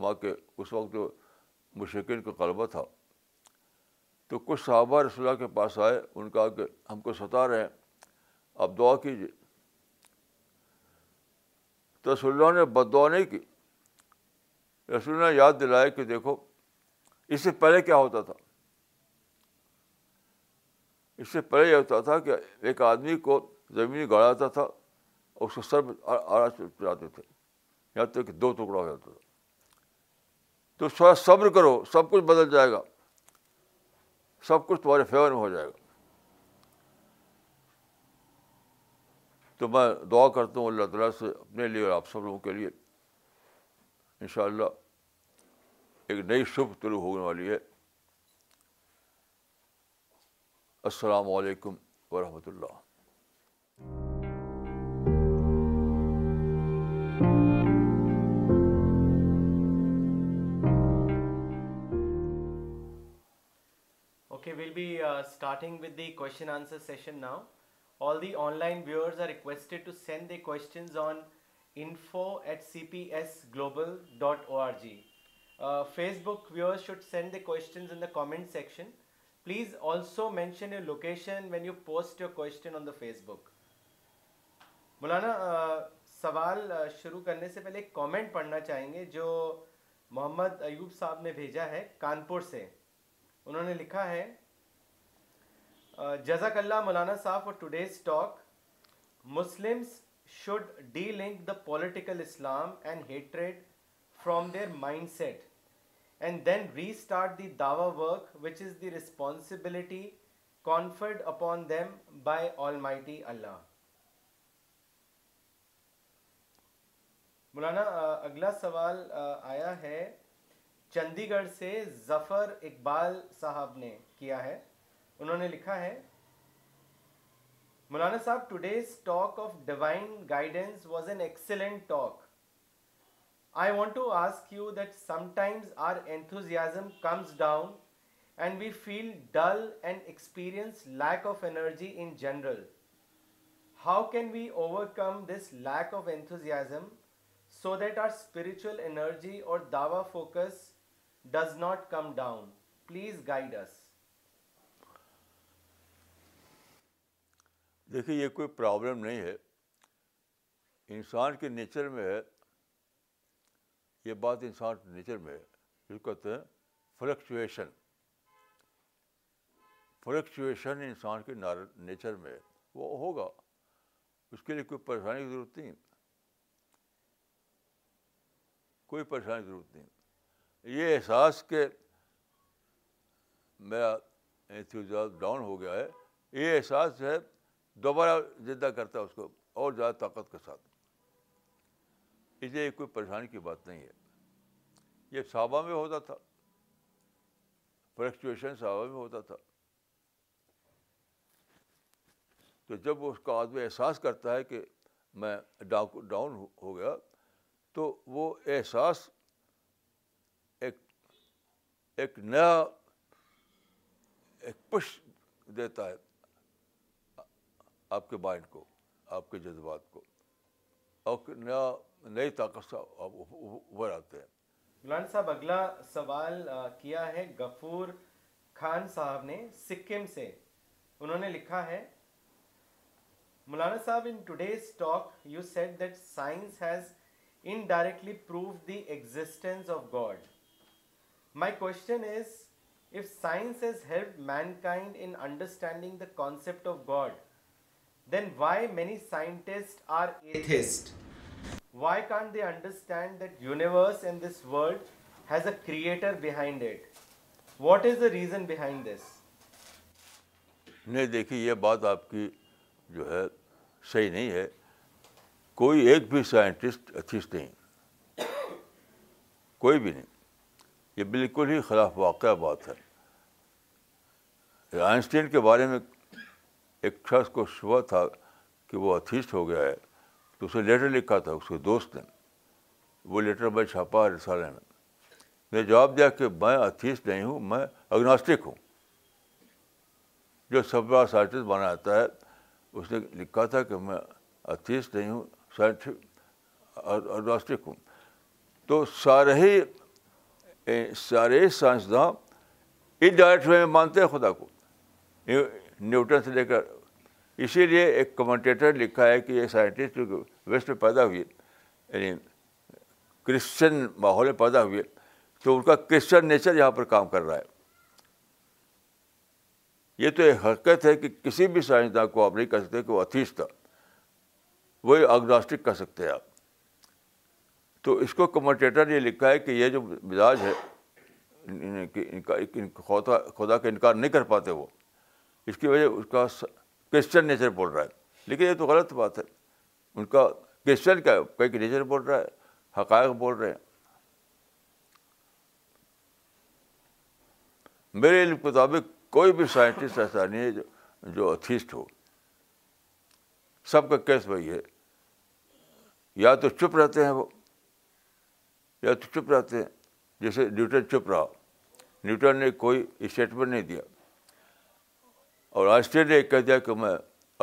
وہاں کے اس وقت مشکل کا غلبہ تھا تو کچھ صحابہ رسول اللہ کے پاس آئے ان کا کہ ہم کو ستا رہے ہیں آپ دعا کیجیے تو رسول اللہ نے بد دعا نہیں کی رسول نے یاد دلائے کہ دیکھو اس سے پہلے کیا ہوتا تھا اس سے پہلے یہ ہوتا تھا کہ ایک آدمی کو زمین گاڑاتا تھا اور اس کو سر آرا چلاتے تھے یہاں تک کہ دو ٹکڑا ہو جاتا تھا تو تھوڑا صبر کرو سب کچھ بدل جائے گا سب کچھ تمہارے فیور میں ہو جائے گا تو میں دعا کرتا ہوں اللہ تعالیٰ سے اپنے لیے اور آپ سب لوگوں کے لیے ان شاء اللہ ایک نئی شبھ طلوع ہونے والی ہے السلام علیکم ورحمۃ اللہ starting with the question answer session now. All the online viewers are requested to send their questions on info at cpsglobal.org. Uh, Facebook viewers should send the questions in the comment section. Please also mention your location when you post your question on the Facebook. Mulana, uh, سوال شروع کرنے سے پہلے ایک کومنٹ پڑھنا چاہیں گے جو محمد ایوب صاحب نے بھیجا ہے کانپور سے انہوں نے لکھا ہے جزاک اللہ مولانا صاحب for today's talk Muslims should delink the political Islam and hatred from their mindset and then restart the Dawa work which is the responsibility conferred upon them by almighty Allah مولانا اگلا سوال آیا ہے چندی گڑھ سے ظفر اقبال صاحب نے کیا ہے انہوں نے لکھا ہے مولانا صاحب today's talk of divine guidance was an excellent talk I want to ask you that sometimes our enthusiasm comes down and we feel dull and experience lack of energy in general how can we overcome this lack of enthusiasm so that our spiritual energy اور dawah focus does not come down please guide us دیکھیے یہ کوئی پرابلم نہیں ہے انسان کے نیچر میں ہے یہ بات انسان کے نیچر میں ہے جس کو کہتے ہیں فلکچویشن فلکچویشن انسان کے نیچر میں ہے وہ ہوگا اس کے لیے کوئی پریشانی کی ضرورت نہیں کوئی پریشانی کی ضرورت نہیں یہ احساس کہ میرا انتظار ڈاؤن ہو گیا ہے یہ احساس ہے دوبارہ زندہ کرتا ہے اس کو اور زیادہ طاقت کے ساتھ اس لیے کوئی پریشانی کی بات نہیں ہے یہ صحابہ میں ہوتا تھا فلکچویشن صحابہ میں ہوتا تھا تو جب اس کا آدمی احساس کرتا ہے کہ میں ڈاؤن ہو گیا تو وہ احساس ایک ایک نیا ایک پش دیتا ہے آپ کے مائنڈ کو آپ کے جذبات کو اور نیا نئی طاقت سے آپ ابھر آتے ہیں مولانا صاحب اگلا سوال کیا ہے غفور خان صاحب نے سکم سے انہوں نے لکھا ہے مولانا صاحب in today's talk you said that science has indirectly proof the existence of God my question is if science has help mankind in understanding the concept of God نہیں دیکھی یہ بات آپ کی جو ہے صحیح نہیں ہے کوئی ایک بھی سائنٹسٹ اچھی کوئی بھی نہیں یہ بالکل ہی خراب واقعہ بات ہے بارے میں ایک شخص کو شبہ تھا کہ وہ اتھیسٹ ہو گیا ہے تو اسے لیٹر لکھا تھا اس کے دوست نے وہ لیٹر میں چھاپا رسالے میں نے جواب دیا کہ میں اتھیسٹ نہیں ہوں میں اگناسٹک ہوں جو سبرا سائنٹسٹ بنا جاتا ہے اس نے لکھا تھا کہ میں اتھیسٹ نہیں ہوں سائنٹفک اگناسٹک ہوں تو سارے ہی سارے سائنسداں وے میں مانتے ہیں خدا کو نیوٹن سے لے کر اسی لیے ایک کمنٹیٹر لکھا ہے کہ یہ سائنٹسٹ ویسٹ میں پیدا ہوئے کرسچن یعنی ماحول میں پیدا ہوئے تو ان کا کرسچن نیچر یہاں پر کام کر رہا ہے یہ تو ایک حرکت ہے کہ کسی بھی سائنسداں کو آپ نہیں کہہ سکتے کہ وہ اتھیس تھا وہی آگناسٹک کہہ سکتے ہیں آپ تو اس کو کمنٹیٹر نے لکھا ہے کہ یہ جو مزاج ہے خدا کا انکار نہیں کر پاتے وہ اس کی وجہ اس کا کرسچن نیچر بول رہا ہے لیکن یہ تو غلط بات ہے ان کا کرسچن کیا کہ نیچر بول رہا ہے حقائق بول رہے ہیں میرے علم کے مطابق کوئی بھی سائنٹسٹ ایسا نہیں ہے جو جو اتھیسٹ ہو سب کا کیس وہی ہے یا تو چپ رہتے ہیں وہ یا تو چپ رہتے ہیں جیسے نیوٹن چپ رہا نیوٹن نے کوئی اسٹیٹمنٹ نہیں دیا اور نے کہہ دیا کہ میں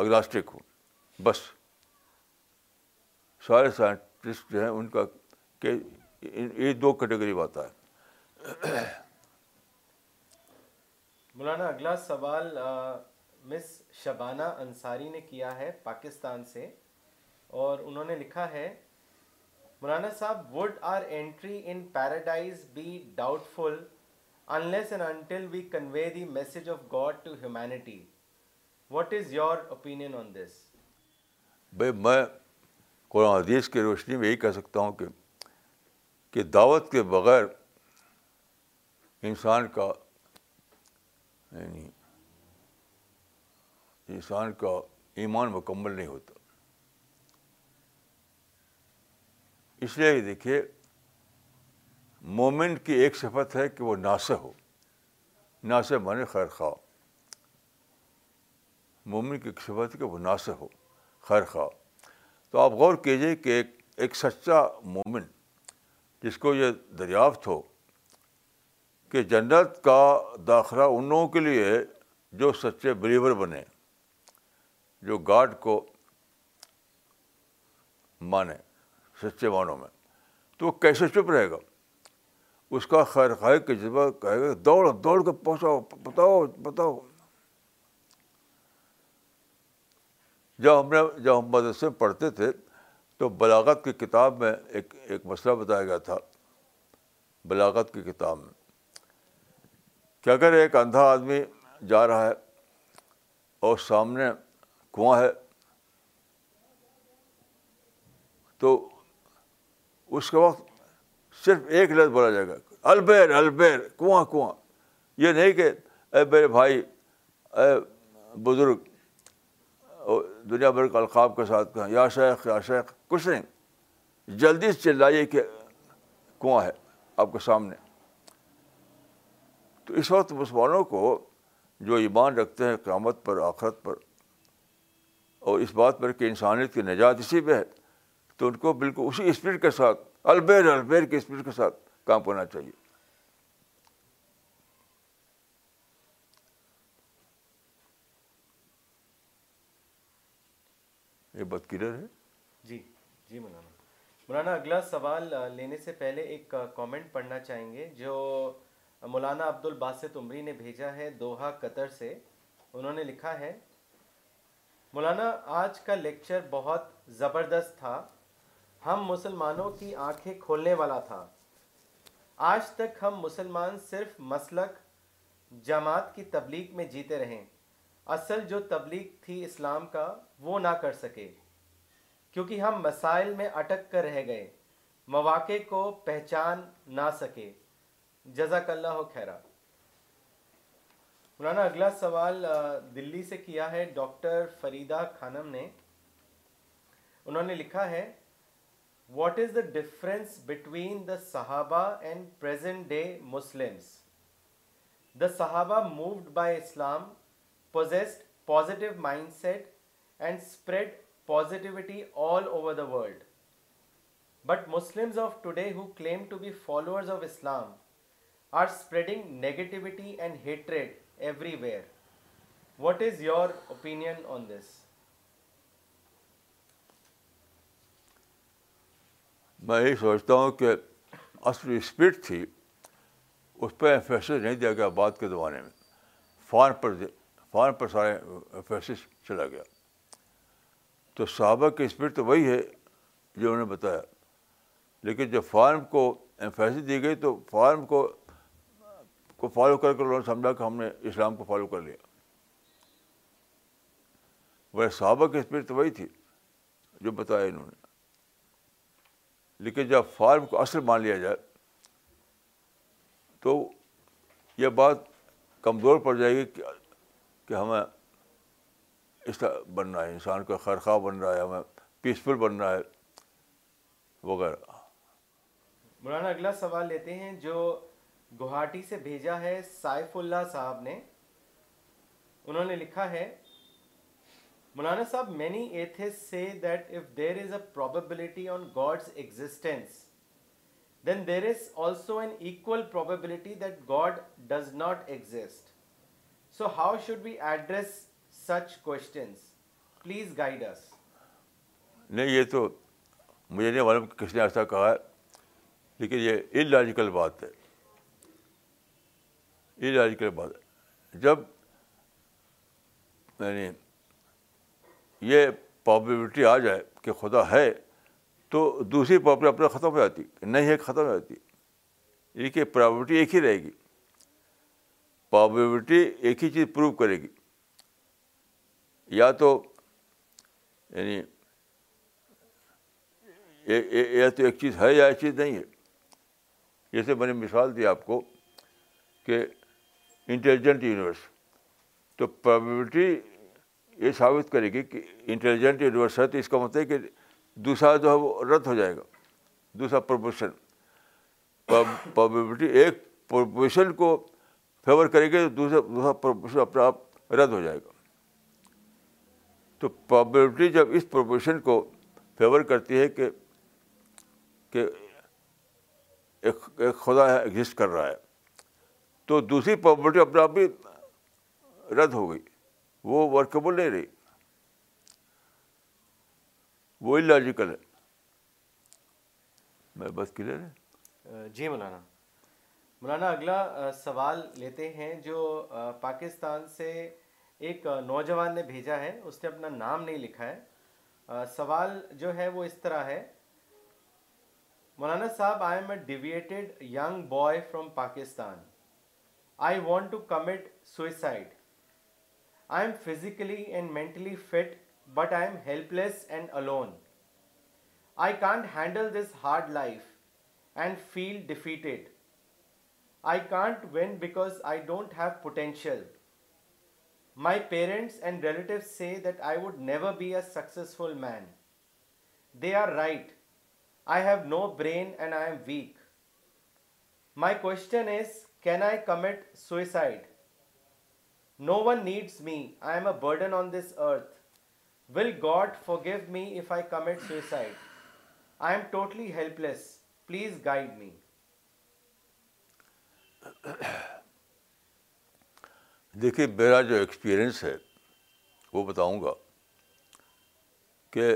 اگلاسٹک ہوں بس سارے سائنٹسٹ جو ہیں ان کا کہ یہ دو کیٹیگری آتا ہے مولانا اگلا سوال مس شبانہ انصاری نے کیا ہے پاکستان سے اور انہوں نے لکھا ہے مولانا صاحب would our entry in paradise be doubtful unless we convey the message of God to humanity what is your opinion on this بھائی میں قرآن حدیث کی روشنی میں یہی کہہ سکتا ہوں کہ کہ دعوت کے بغیر انسان کا یعنی انسان کا ایمان مکمل نہیں ہوتا اس لیے دیکھیے مومن کی ایک صفت ہے کہ وہ ناسے ہو ناسے مانے خیر خواہ مومن کی ایک صفت ہے کہ وہ ناسے ہو خیر خواہ تو آپ غور کیجیے کہ ایک ایک سچا مومن جس کو یہ دریافت ہو کہ جنت کا داخلہ ان لوگوں کے لیے جو سچے بلیور بنے جو گاڈ کو مانے سچے معنوں میں تو وہ کیسے چپ رہے گا اس کا خیر خواہ کے جذبہ کہے گا دوڑ دوڑ کے پہنچاؤ بتاؤ بتاؤ جب ہم نے جب ہم مدرسے پڑھتے تھے تو بلاغت کی کتاب میں ایک ایک مسئلہ بتایا گیا تھا بلاغت کی کتاب میں کہ اگر ایک اندھا آدمی جا رہا ہے اور سامنے کنواں ہے تو اس کے وقت صرف ایک لفظ بولا جائے گا البیر البیر کنواں کنواں یہ نہیں کہ اے میرے بھائی اے بزرگ دنیا بھر کے القاب کے ساتھ کہاں یا شیخ یا شیخ کچھ نہیں جلدی سے چلائیے کہ کنواں ہے آپ کے سامنے تو اس وقت مسلمانوں کو جو ایمان رکھتے ہیں قیامت پر آخرت پر اور اس بات پر کہ انسانیت کی نجات اسی پہ ہے تو ان کو بالکل اسی اسپیڈ کے ساتھ البیر البیر کے کے اسپرٹ ساتھ کام کرنا چاہیے یہ ہے جی جی مولانا اگلا سوال لینے سے پہلے ایک کامنٹ پڑھنا چاہیں گے جو مولانا عبد الباسط عمری نے بھیجا ہے دوہا قطر سے انہوں نے لکھا ہے مولانا آج کا لیکچر بہت زبردست تھا ہم مسلمانوں کی آنکھیں کھولنے والا تھا آج تک ہم مسلمان صرف مسلک جماعت کی تبلیغ میں جیتے رہیں اصل جو تبلیغ تھی اسلام کا وہ نہ کر سکے کیونکہ ہم مسائل میں اٹک کر رہ گئے مواقع کو پہچان نہ سکے جزاک اللہ ہو خیرہ مولانا اگلا سوال دلی سے کیا ہے ڈاکٹر فریدہ خانم نے انہوں نے لکھا ہے What is the difference between the Sahaba and present day Muslims? The Sahaba, moved by Islam, possessed positive mindset and spread positivity all over the world. But Muslims of today who claim to be followers of Islam are spreading negativity and hatred everywhere. What is your opinion on this? میں یہی سوچتا ہوں کہ اصل اسپرٹ تھی اس پہ فیصل نہیں دیا گیا بعد کے زمانے میں فارم پر فارم پر سارے فیصل چلا گیا تو صحابہ کی اسپرٹ تو وہی ہے جو انہوں نے بتایا لیکن جب فارم کو فیصل دی گئی تو فارم کو کو فالو کر کے انہوں نے سمجھا کہ ہم نے اسلام کو فالو کر لیا وہ صحابہ کی اسپرٹ تو وہی تھی جو بتایا انہوں نے لیکن جب فارم کو اصل مان لیا جائے تو یہ بات کمزور پڑ جائے گی کہ ہمیں اس طرح بننا ہے انسان کا خرخواہ بن رہا ہے ہمیں پیسفل بننا ہے وغیرہ مولانا اگلا سوال لیتے ہیں جو گوہاٹی سے بھیجا ہے سائف اللہ صاحب نے انہوں نے لکھا ہے مولانا صاحب many atheists say that if there is a probability on existence then there is also an equal probability that God does not exist so how should be address such questions please guide us نہیں یہ تو مجھے نہیں معلوم کس نے ایسا کہا ہے لیکن یہ ان لاجیکل بات ہے لاجیکل بات ہے جب یعنی یہ پاپولیٹی آ جائے کہ خدا ہے تو دوسری پاپرٹی اپنے ختم ہو جاتی نہیں ہے ختم ہو جاتی یہ کہ پرابرٹی ایک ہی رہے گی پابلٹی ایک ہی چیز پروو کرے گی یا تو یعنی یا تو ایک چیز ہے یا ایک چیز نہیں ہے جیسے میں نے مثال دی آپ کو کہ انٹیلیجنٹ یونیورس تو پرابیبلٹی یہ ثابت کرے گی کہ یونیورس ہے تو اس کا مطلب ہے کہ دوسرا جو ہے وہ رد ہو جائے گا دوسرا پروپوزیشن پرابیبلٹی ایک پروپوزیشن کو فیور کرے گی تو دوسرا دوسرا پروپوزیشن اپنے آپ رد ہو جائے گا تو پرابیبلٹی جب اس پروپوزیشن کو فیور کرتی ہے کہ کہ ایک خدا ایگزسٹ کر رہا ہے تو دوسری پاپرٹی اپنے آپ بھی رد ہو گئی وہ نہیں وہی وہ جی مولانا مولانا اگلا سوال لیتے ہیں جو پاکستان سے ایک نوجوان نے بھیجا ہے اس نے اپنا نام نہیں لکھا ہے سوال جو ہے وہ اس طرح ہے مولانا صاحب I am a devoted young boy from Pakistan I want to commit suicide I am physically and mentally fit, but I am helpless and alone. I can't handle this hard life and feel defeated. I can't win because I don't have potential. My parents and relatives say that I would never be a successful man. They are right. I have no brain and I am weak. My question is, can I commit suicide? No one needs me I am a burden on this earth will God forgive me if I commit suicide I am totally helpless please guide me دیکھیے میرا جو ایکسپیرئنس ہے وہ بتاؤں گا کہ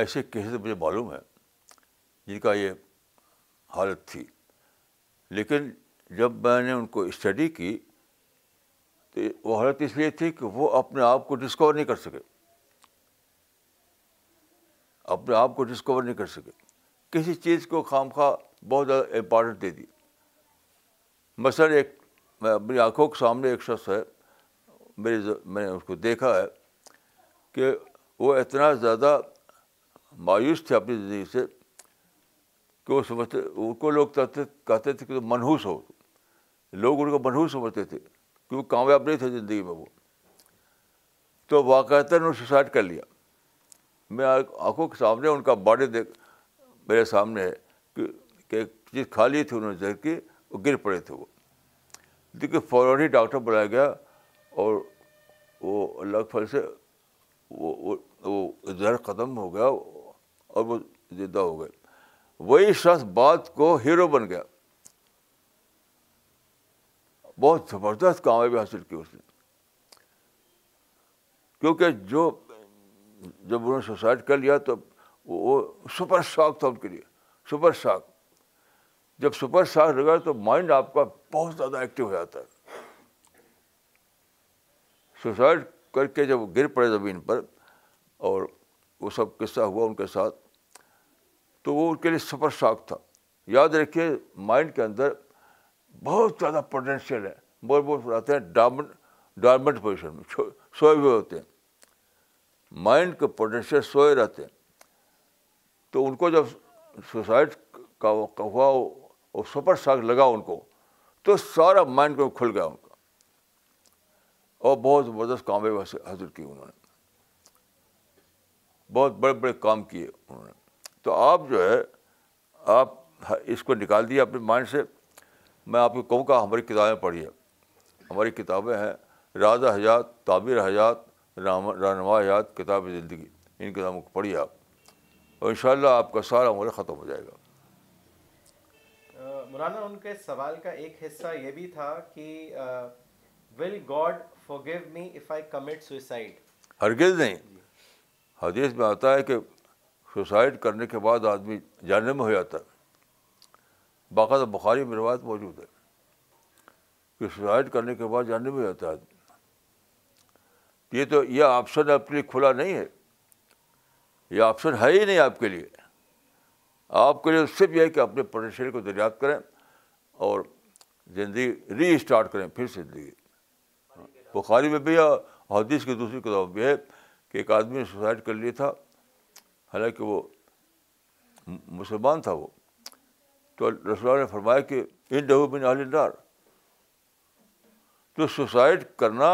ایسے کیسے مجھے معلوم ہے جن کا یہ حالت تھی لیکن جب میں نے ان کو اسٹڈی کی تو وہ حالت اس لیے تھی کہ وہ اپنے آپ کو ڈسکور نہیں کر سکے اپنے آپ کو ڈسکور نہیں کر سکے کسی چیز کو خام خواہ بہت زیادہ امپارٹنٹ دے دی مثلاً ایک اپنی آنکھوں کے سامنے ایک شخص ہے میری میں نے اس کو دیکھا ہے کہ وہ اتنا زیادہ مایوس تھے اپنی زندگی سے کہ وہ سمجھتے ان کو لوگ کہتے تھے کہ تم منحوس ہو لوگ ان کو منحوس سمجھتے تھے کیونکہ کامیاب نہیں تھے زندگی میں وہ تو واقعات نے سوسائڈ کر لیا میں آنکھوں کے سامنے ان کا باڈی دیکھ میرے سامنے ہے کہ ایک چیز کھا لی تھی انہوں نے زہر کی وہ گر پڑے تھے وہ دیکھیے فوراً ہی ڈاکٹر بلایا گیا اور وہ اللہ پھل سے وہ وہ زہر ختم ہو گیا اور وہ زندہ ہو گئے وہی شخص بات کو ہیرو بن گیا بہت زبردست کامیابی حاصل کی اس نے کیونکہ جو جب انہوں نے سوسائڈ کر لیا تو وہ سپر شاک تھا ان کے لیے سپر شاک جب سپر شاک لگا تو مائنڈ آپ کا بہت زیادہ ایکٹیو ہو جاتا ہے سوسائڈ کر کے جب گر پڑے زمین پر اور وہ سب قصہ ہوا ان کے ساتھ تو وہ ان کے لیے سپر شاک تھا یاد رکھیے مائنڈ کے اندر بہت زیادہ پوٹینشیل ہے بہت بہت ڈارمنٹ پوزیشن میں سوئے ہوئے ہوتے ہیں مائنڈ کے پوٹینشیل سوئے رہتے ہیں تو ان کو جب سوسائڈ کا ہوا سپر لگا ان کو تو سارا مائنڈ کو کھل گیا ان کا اور بہت زبردست کامیاب حاصل کی انہوں نے بہت بڑے بڑے کام کیے انہوں نے تو آپ جو ہے آپ اس کو نکال دیا اپنے مائنڈ سے میں آپ کو کہوں گا ہماری کتابیں پڑھی ہے ہماری کتابیں ہیں راز حیات تعبیر حیات رہنما حیات کتاب زندگی ان کتابوں کو پڑھیے آپ اور ان شاء اللہ آپ کا سارا عمر ختم ہو جائے گا مولانا ان کے سوال کا ایک حصہ یہ بھی تھا کہ will God forgive me I commit suicide ہرگز نہیں حدیث میں آتا ہے کہ سوسائڈ کرنے کے بعد آدمی جاننے میں ہو جاتا ہے باقاعدہ بخاری میں روایت موجود ہے کہ سوسائڈ کرنے کے بعد جاننے میں جاتا ہے آدمی یہ تو یہ آپشن آپ کے لیے کھلا نہیں ہے یہ آپشن ہے ہی نہیں آپ کے لیے آپ کے لیے صرف یہ ہے کہ اپنے پوٹینشیل کو دریافت کریں اور زندگی ری اسٹارٹ کریں پھر سے زندگی بخاری میں بھی حدیث کی دوسری کتاب بھی ہے کہ ایک آدمی نے سوسائڈ کر لیا تھا حالانکہ وہ مسلمان تھا وہ تو رسول اللہ نے فرمایا کہ ان دہو بن میں تو سوسائڈ کرنا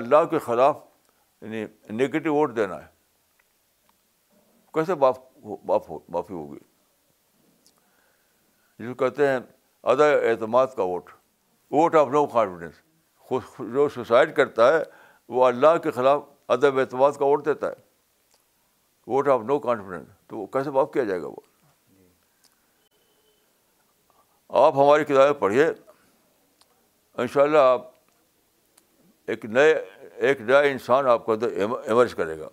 اللہ کے خلاف یعنی نگیٹو ووٹ دینا ہے کیسے معافی ہوگی جس کو کہتے ہیں ادا اعتماد کا vote vote of no confidence خود جو سوسائڈ کرتا ہے وہ اللہ کے خلاف ادب اعتماد کا ووٹ دیتا ہے ووٹ آف نو کانفیڈنس تو وہ کیسے معاف کیا جائے گا وہ آپ ہماری کتابیں پڑھیے ان شاء اللہ آپ ایک نئے ایک نیا انسان آپ کو ایمرج کرے گا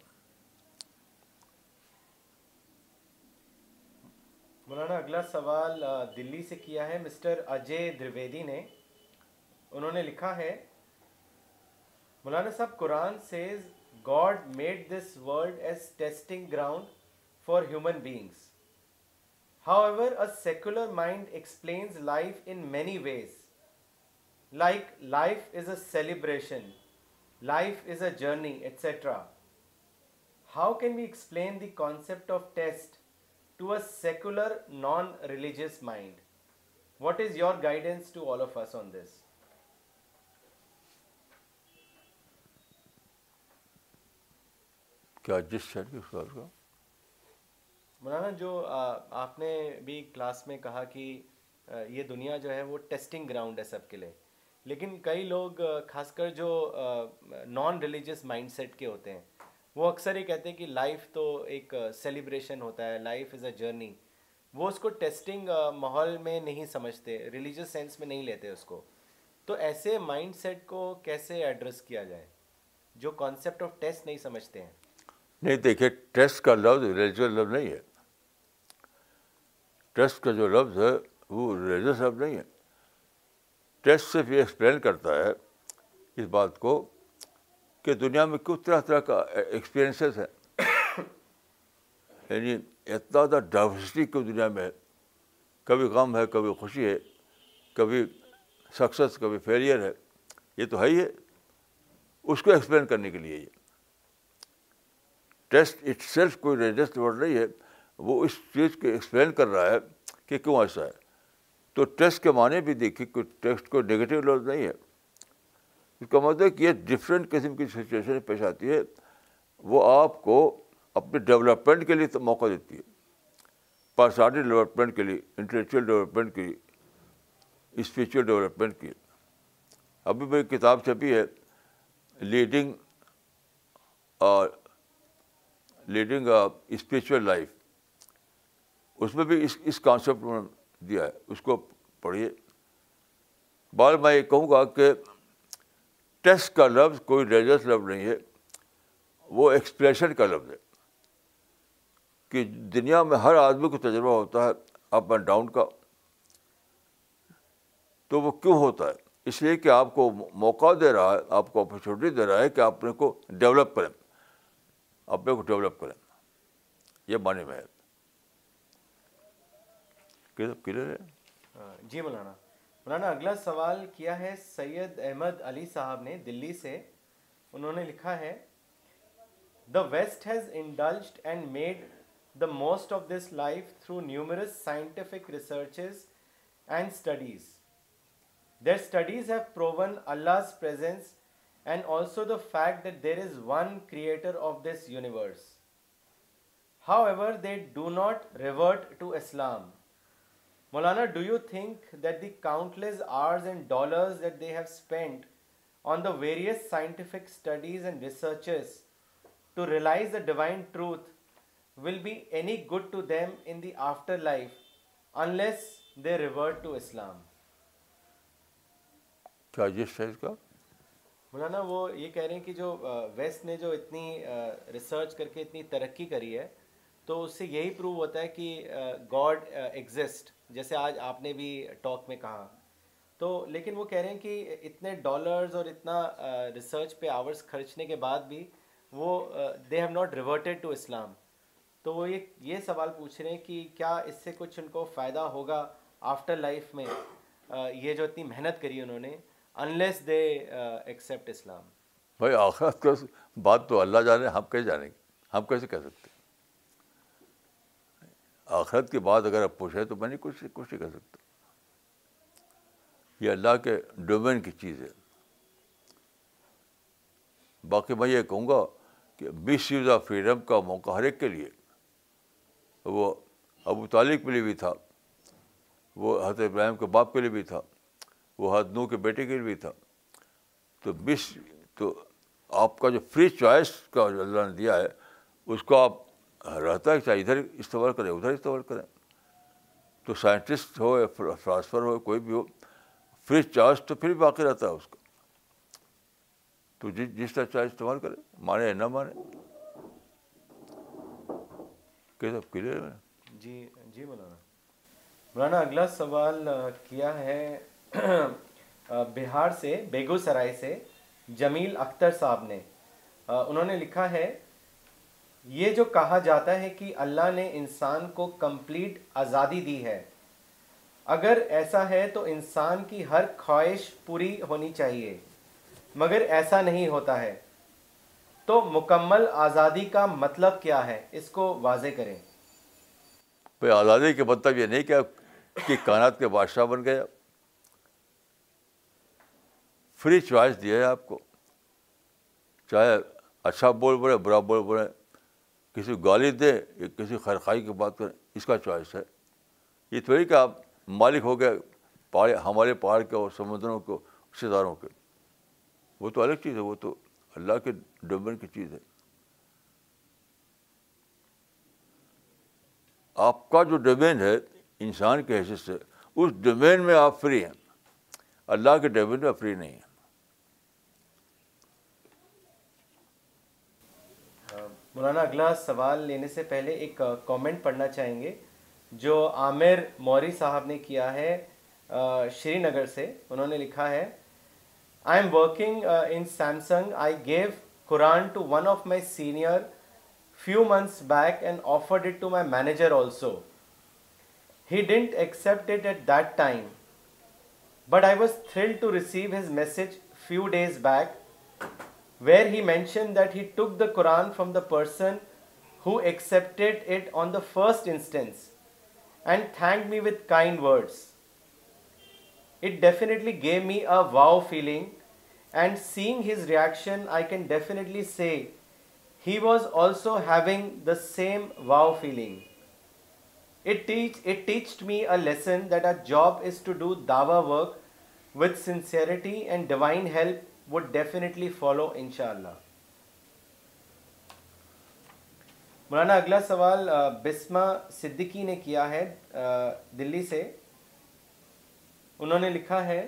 مولانا اگلا سوال دلی سے کیا ہے مسٹر اجے درویدی نے انہوں نے لکھا ہے مولانا صاحب Quran says God made this world as testing ground for human beings however life life is a a journey etcetera how can we explain دیپٹ to a secular non religious mind what is your guidance to all of us on this کا مولانا جو آپ نے بھی کلاس میں کہا کہ یہ دنیا جو ہے وہ ٹیسٹنگ گراؤنڈ ہے سب کے لیے لیکن کئی لوگ خاص کر جو نان ریلیجیس مائنڈ سیٹ کے ہوتے ہیں وہ اکثر ہی کہتے ہیں کہ لائف تو ایک سیلیبریشن ہوتا ہے لائف از اے جرنی وہ اس کو ٹیسٹنگ ماحول میں نہیں سمجھتے ریلیجیس سینس میں نہیں لیتے اس کو تو ایسے مائنڈ سیٹ کو کیسے ایڈریس کیا جائے جو کانسیپٹ آف ٹیسٹ نہیں سمجھتے ہیں نہیں دیکھیے ٹیسٹ کا لفظ ریلیجیس لفظ نہیں ہے ٹیسٹ کا جو لفظ ہے وہ ریلیجس لفظ نہیں ہے ٹیسٹ صرف یہ ایکسپلین کرتا ہے اس بات کو کہ دنیا میں کس طرح طرح کا ایکسپیرئنسز ہیں یعنی اتنا زیادہ ڈائیورسٹی کیوں دنیا میں ہے کبھی غم ہے کبھی خوشی ہے کبھی سکسیس کبھی فیلئر ہے یہ تو ہے ہی ہے اس کو ایکسپلین کرنے کے لیے یہ ٹیسٹ اٹ سیلف کوئی ریلیجس ورڈ نہیں ہے وہ اس چیز کو ایکسپلین کر رہا ہے کہ کیوں ایسا ہے تو ٹیسٹ کے معنی بھی دیکھیے کہ ٹیسٹ کو نگیٹو لوز نہیں ہے اس کا مطلب کہ یہ ڈفرینٹ قسم کی سچویشن پیش آتی ہے وہ آپ کو اپنے ڈیولپمنٹ کے لیے تو موقع دیتی ہے پرسنالٹی ڈیولپمنٹ کے لیے انٹلیکچوئل ڈیولپمنٹ کے لیے اسپریچل ڈیولپمنٹ لیے ابھی میری کتاب چھپی ہے لیڈنگ اور لیڈنگ اسپریچل لائف اس میں بھی اس اس انہوں نے دیا ہے اس کو پڑھیے بعد میں یہ کہوں گا کہ ٹیسٹ کا لفظ کوئی ریلیجس لفظ نہیں ہے وہ ایکسپریشن کا لفظ ہے کہ دنیا میں ہر آدمی کو تجربہ ہوتا ہے اپ اینڈ ڈاؤن کا تو وہ کیوں ہوتا ہے اس لیے کہ آپ کو موقع دے رہا ہے آپ کو اپرچونیٹی دے رہا ہے کہ اپنے کو ڈیولپ کریں اپنے کو ڈیولپ کریں یہ معنی میں ہے کلیئر ہے ہاں، جی مولانا مولانا اگلا سوال کیا ہے سید احمد علی صاحب نے دلی سے انہوں نے لکھا ہے the west has indulged and made the most of this life through numerous scientific researches and studies their studies have proven Allah presence and also the fact that there is one creator of this universe however they do not revert to Islam Maulana do you think that the countless on the various scientific studies and researches to realize truth will be any good to them in the afterlife unless they revert to کا مولانا وہ یہ کہہ رہے ہیں کہ جو ویسٹ نے جو اتنی ریسرچ کر کے اتنی ترقی کری ہے تو اس سے یہی پروو ہوتا ہے کہ گاڈ ایگزسٹ جیسے آج آپ نے بھی ٹاک میں کہا تو لیکن وہ کہہ رہے ہیں کہ اتنے ڈالرز اور اتنا ریسرچ پہ آورس خرچنے کے بعد بھی وہ they have not reverted to Islam تو وہ یہ یہ سوال پوچھ رہے ہیں کہ کیا اس سے کچھ ان کو فائدہ ہوگا آفٹر لائف میں یہ جو اتنی محنت کری انہوں نے انلیس دے ایکسیپٹ اسلام بھائی آخرت کا بات تو اللہ جانے ہم کیسے جانے گے ہم کیسے کہہ سکتے آخرت کی بات اگر آپ پوچھیں تو میں نہیں کچھ کچھ نہیں کر سکتا یہ اللہ کے ڈومین کی چیز ہے باقی میں یہ کہوں گا کہ مس یوز آف فریڈم کا موقع ہر ایک کے لیے وہ ابو طالب کے لیے بھی تھا وہ حضرت ابراہیم کے باپ کے لیے بھی تھا وہ حد نو کے بیٹے کے لیے بھی تھا تو مس تو آپ کا جو فری چوائس کا جو اللہ نے دیا ہے اس کو آپ رہتا ہے چاہے ادھر استعمال کریں ادھر استعمال کریں تو سائنٹسٹ ہو یا فلاسفر ہو کوئی بھی ہو فری چارج تو پھر باقی رہتا ہے اس کا تو جس جس طرح چارج استعمال کرے مانے یا نہ ہے جی جی مولانا مولانا اگلا سوال کیا ہے بہار سے بیگو سرائے سے جمیل اختر صاحب نے انہوں نے لکھا ہے یہ جو کہا جاتا ہے کہ اللہ نے انسان کو کمپلیٹ آزادی دی ہے اگر ایسا ہے تو انسان کی ہر خواہش پوری ہونی چاہیے مگر ایسا نہیں ہوتا ہے تو مکمل آزادی کا مطلب کیا ہے اس کو واضح کریں آزادی کے مطلب یہ نہیں کہ کہ کائنات کے بادشاہ بن گئے فری چوائس دیا ہے آپ کو چاہے اچھا بول بولے برا بول بولے کسی گالی دیں یا کسی خرخائی کی بات کریں اس کا چوائس ہے یہ تھوڑی کہ آپ مالک ہو گئے پہاڑ ہمارے پہاڑ کے اور سمندروں کے رشتے داروں کے وہ تو الگ چیز ہے وہ تو اللہ کے ڈومین کی چیز ہے آپ کا جو ڈومین ہے انسان کے حیثیت سے اس ڈومین میں آپ فری ہیں اللہ کے ڈومین میں فری نہیں ہیں مولانا اگلا سوال لینے سے پہلے ایک کامنٹ پڑھنا چاہیں گے جو عامر موری صاحب نے کیا ہے شری نگر سے انہوں نے لکھا ہے I am working in Samsung I gave Quran to one of my senior few months back and offered it to my manager also he didn't accept at that time but I was thrill to receive his message few days back where he mentioned that he took the Quran from the person who accepted it on the first instance and thanked me with kind words. It definitely gave me a wow feeling, and seeing his reaction, I can definitely say he was also having the same wow feeling. It taught me a lesson that our job is to do dawa work with sincerity and divine help would follow follow inshallah مولانا اگلا سوال بسما صدیقی نے کیا ہے دلی سے انہوں نے لکھا ہے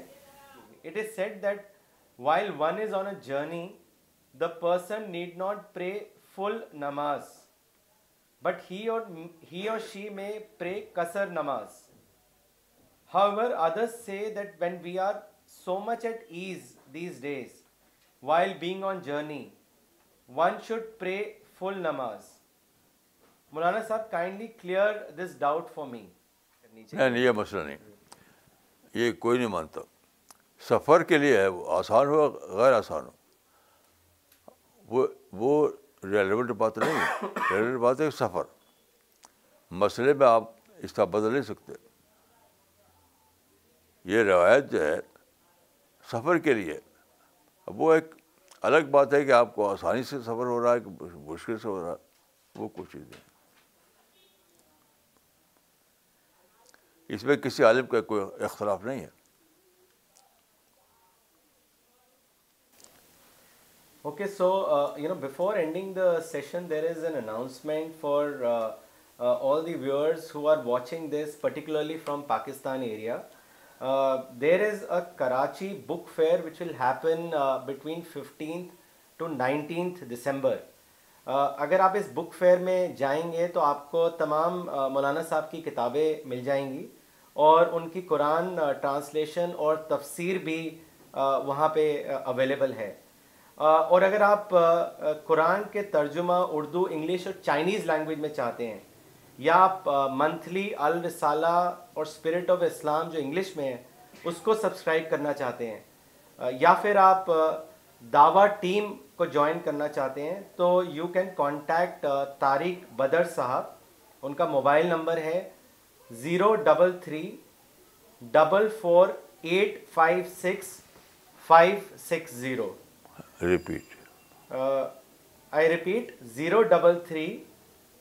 it is said that while one is on a journey the person need not full namaz that when we are so much at ease these days while being on journey. One should pray full namaz. مولانا صاحب kindly clear this doubt for me نہیں یہ مسئلہ نہیں یہ کوئی نہیں مانتا سفر کے لیے ہے وہ آسان ہو غیر آسان ہو وہ وہ ریلیونٹ بات نہیں ہے ریلیونٹ بات ہے سفر مسئلے میں آپ اس کا بدل نہیں سکتے یہ روایت جو ہے سفر کے لیے اب وہ ایک الگ بات ہے کہ آپ کو آسانی سے سفر ہو رہا ہے کہ مشکل سے ہو رہا ہے وہ کچھ چیزیں اس میں کسی عالم کا کوئی اختلاف نہیں ہے okay so you know before ending the session there is an announcement for all the viewers who are watching this particularly from Pakistan area there is a Karachi book fair which will happen between fifteenth to nineteenth December اگر آپ اس بک فیئر میں جائیں گے تو آپ کو تمام uh, مولانا صاحب کی کتابیں مل جائیں گی اور ان کی قرآن ٹرانسلیشن uh, اور تفسیر بھی uh, وہاں پہ اویلیبل ہے اور اگر آپ قرآن کے ترجمہ اردو انگلش اور چائنیز لینگویج میں چاہتے ہیں یا آپ منتھلی الرسالہ اور اسپرٹ آف اسلام جو انگلش میں ہے اس کو سبسکرائب کرنا چاہتے ہیں یا پھر آپ دعویٰ ٹیم کو جوائن کرنا چاہتے ہیں تو you can contact Tariq Badar صاحب ان کا موبائل نمبر ہے zero double three double four eight five six five six zero repeat I repeat zero double three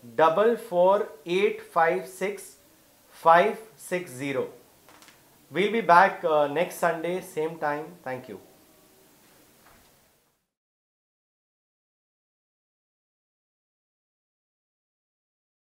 44856 560. We'll be back uh, next Sunday, same time. Thank you.